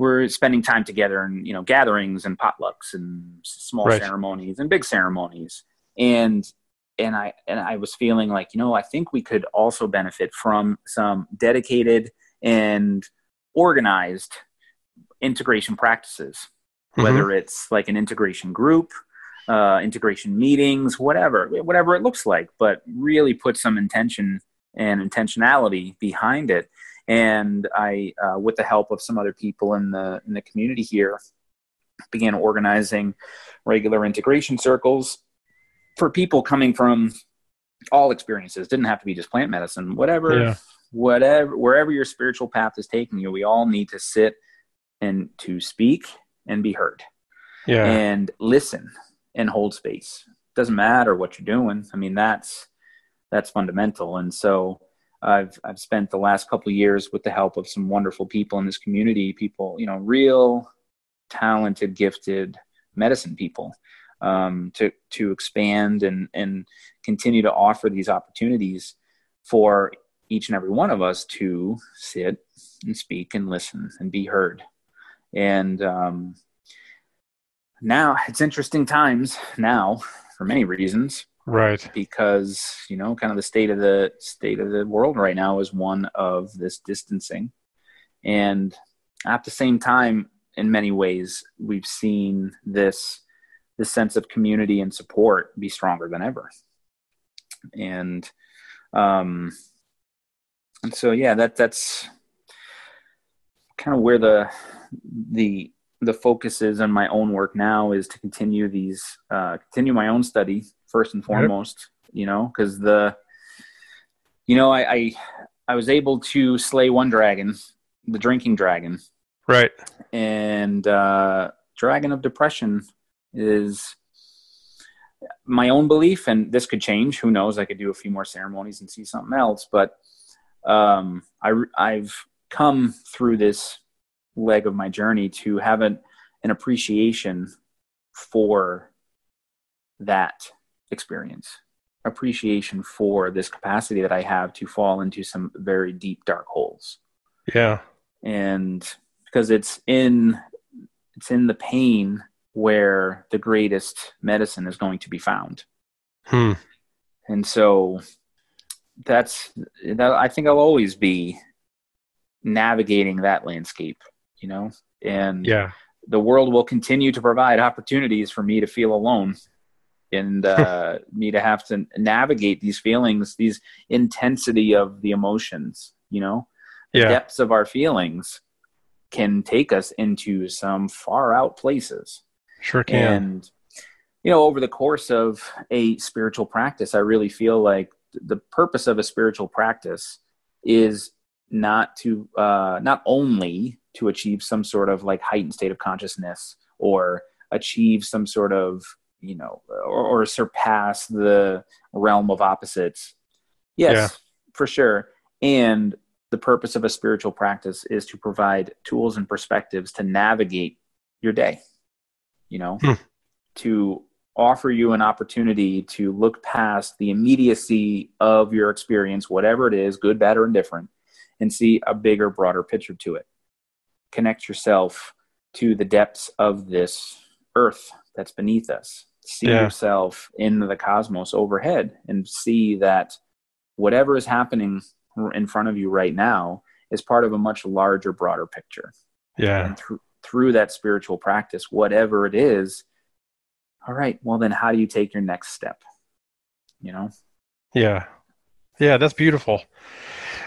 S2: we're spending time together in you know gatherings and potlucks and small right. ceremonies and big ceremonies and and i and i was feeling like you know i think we could also benefit from some dedicated and organized integration practices mm-hmm. whether it's like an integration group uh, integration meetings whatever whatever it looks like but really put some intention and intentionality behind it and I, uh, with the help of some other people in the in the community here, began organizing regular integration circles for people coming from all experiences. Didn't have to be just plant medicine, whatever, yeah. whatever, wherever your spiritual path is taking you. We all need to sit and to speak and be heard, yeah, and listen and hold space. Doesn't matter what you're doing. I mean, that's that's fundamental, and so I've I've spent the last couple years with the help of some wonderful people in this community, people you know, real talented, gifted medicine people, um, to to expand and and continue to offer these opportunities for each and every one of us to sit and speak and listen and be heard. And um, now it's interesting times now for many reasons.
S1: Right.
S2: Because, you know, kind of the state of the state of the world right now is one of this distancing. And at the same time, in many ways, we've seen this this sense of community and support be stronger than ever. And um and so yeah, that that's kind of where the the the focus is on my own work now is to continue these uh, continue my own study first and foremost yep. you know because the you know I, I i was able to slay one dragon the drinking dragon.
S1: Right.
S2: And uh dragon of depression is my own belief and this could change. Who knows? I could do a few more ceremonies and see something else. But um i i've come through this leg of my journey to have an, an appreciation for that experience appreciation for this capacity that i have to fall into some very deep dark holes.
S1: Yeah.
S2: And because it's in it's in the pain where the greatest medicine is going to be found.
S1: Hmm.
S2: and so that's that i think i'll always be navigating that landscape you know? And
S1: yeah.
S2: the world will continue to provide opportunities for me to feel alone and uh, me to have to navigate these feelings these intensity of the emotions you know? The
S1: yeah.
S2: depths of our feelings can take us into some far out places.
S1: Sure can.
S2: And you know over the course of a spiritual practice i really feel like the purpose of a spiritual practice is not to uh, not only to achieve some sort of like heightened state of consciousness or achieve some sort of you know or, or surpass the realm of opposites yes yeah. for sure and the purpose of a spiritual practice is to provide tools and perspectives to navigate your day you know hmm. to offer you an opportunity to look past the immediacy of your experience whatever it is good bad or indifferent and see a bigger broader picture to it connect yourself to the depths of this earth that's beneath us. See yeah. yourself in the cosmos overhead and see that whatever is happening in front of you right now is part of a much larger, broader picture.
S1: Yeah.
S2: And through, through that spiritual practice, whatever it is, all right, well, then how do you take your next step? You know?
S1: Yeah. Yeah, that's beautiful.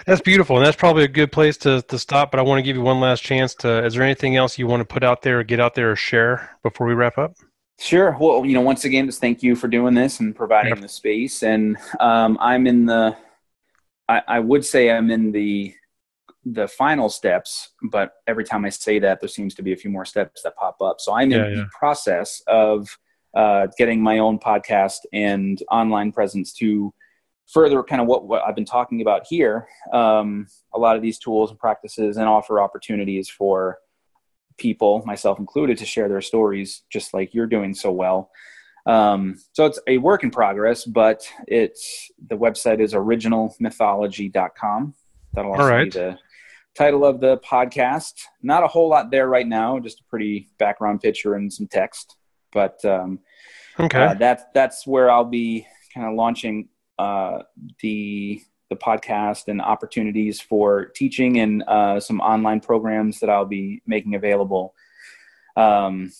S1: That's beautiful, and that's probably a good place to, to stop. But I want to give you one last chance to. Is there anything else you want to put out there, or get out there, or share before we wrap up?
S2: Sure. Well, you know, once again, just thank you for doing this and providing the space. And um, I'm in the. I, I would say I'm in the the final steps, but every time I say that, there seems to be a few more steps that pop up. So I'm in yeah, yeah. the process of uh, getting my own podcast and online presence to further kind of what, what I've been talking about here, um, a lot of these tools and practices and offer opportunities for people, myself included, to share their stories just like you're doing so well. Um, so it's a work in progress, but it's the website is originalmythology.com. That'll also right. be the title of the podcast. Not a whole lot there right now, just a pretty background picture and some text. But um,
S1: okay, uh,
S2: that's that's where I'll be kind of launching uh, the the podcast and opportunities for teaching and uh, some online programs that I'll be making available. Um,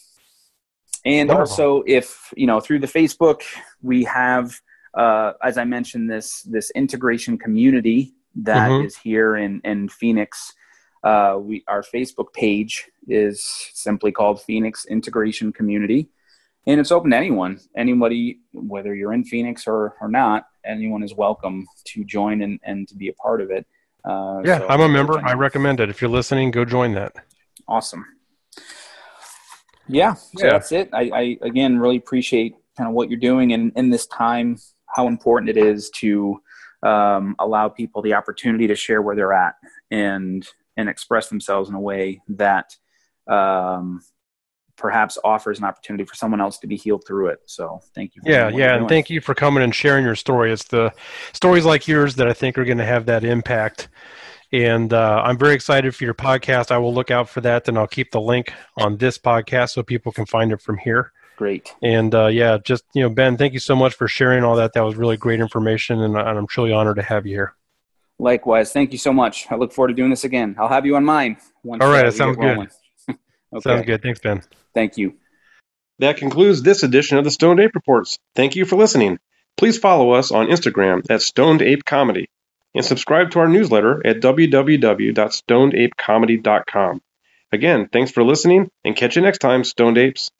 S2: and also, if you know, through the Facebook, we have, uh, as I mentioned, this this integration community that mm-hmm. is here in in Phoenix. Uh, we our Facebook page is simply called Phoenix Integration Community and it's open to anyone anybody whether you're in phoenix or, or not anyone is welcome to join and, and to be a part of it.
S1: Uh, yeah so i'm a member. i recommend it. If you're listening go join that.
S2: Awesome. Yeah so yeah. that's it. I, I again really appreciate kind of what you're doing in, in this time how important it is to um, allow people the opportunity to share where they're at and and express themselves in a way that um, perhaps offers an opportunity for someone else to be healed through it. So thank you.
S1: yeah, yeah, and thank you for coming and sharing your story. It's the stories like yours that I think are going to have that impact And uh, I'm very excited for your podcast. I will look out for that, and I'll keep the link on this podcast so people can find it from here.
S2: Great.
S1: And uh, yeah, just you know, Ben, thank you so much for sharing all that. That was really great information, and, I'm truly honored to have you here.
S2: Likewise, thank you so much. I look forward to doing this again. I'll have you on mine.
S1: Once, all right, uh, sounds good. Okay. Sounds good. Thanks, Ben.
S2: Thank you.
S1: That concludes this edition of the Stoned Ape Reports. Thank you for listening. Please follow us on Instagram at Stoned Ape Comedy and subscribe to our newsletter at www.stonedapecomedy.com. Again, thanks for listening and catch you next time, Stoned Apes.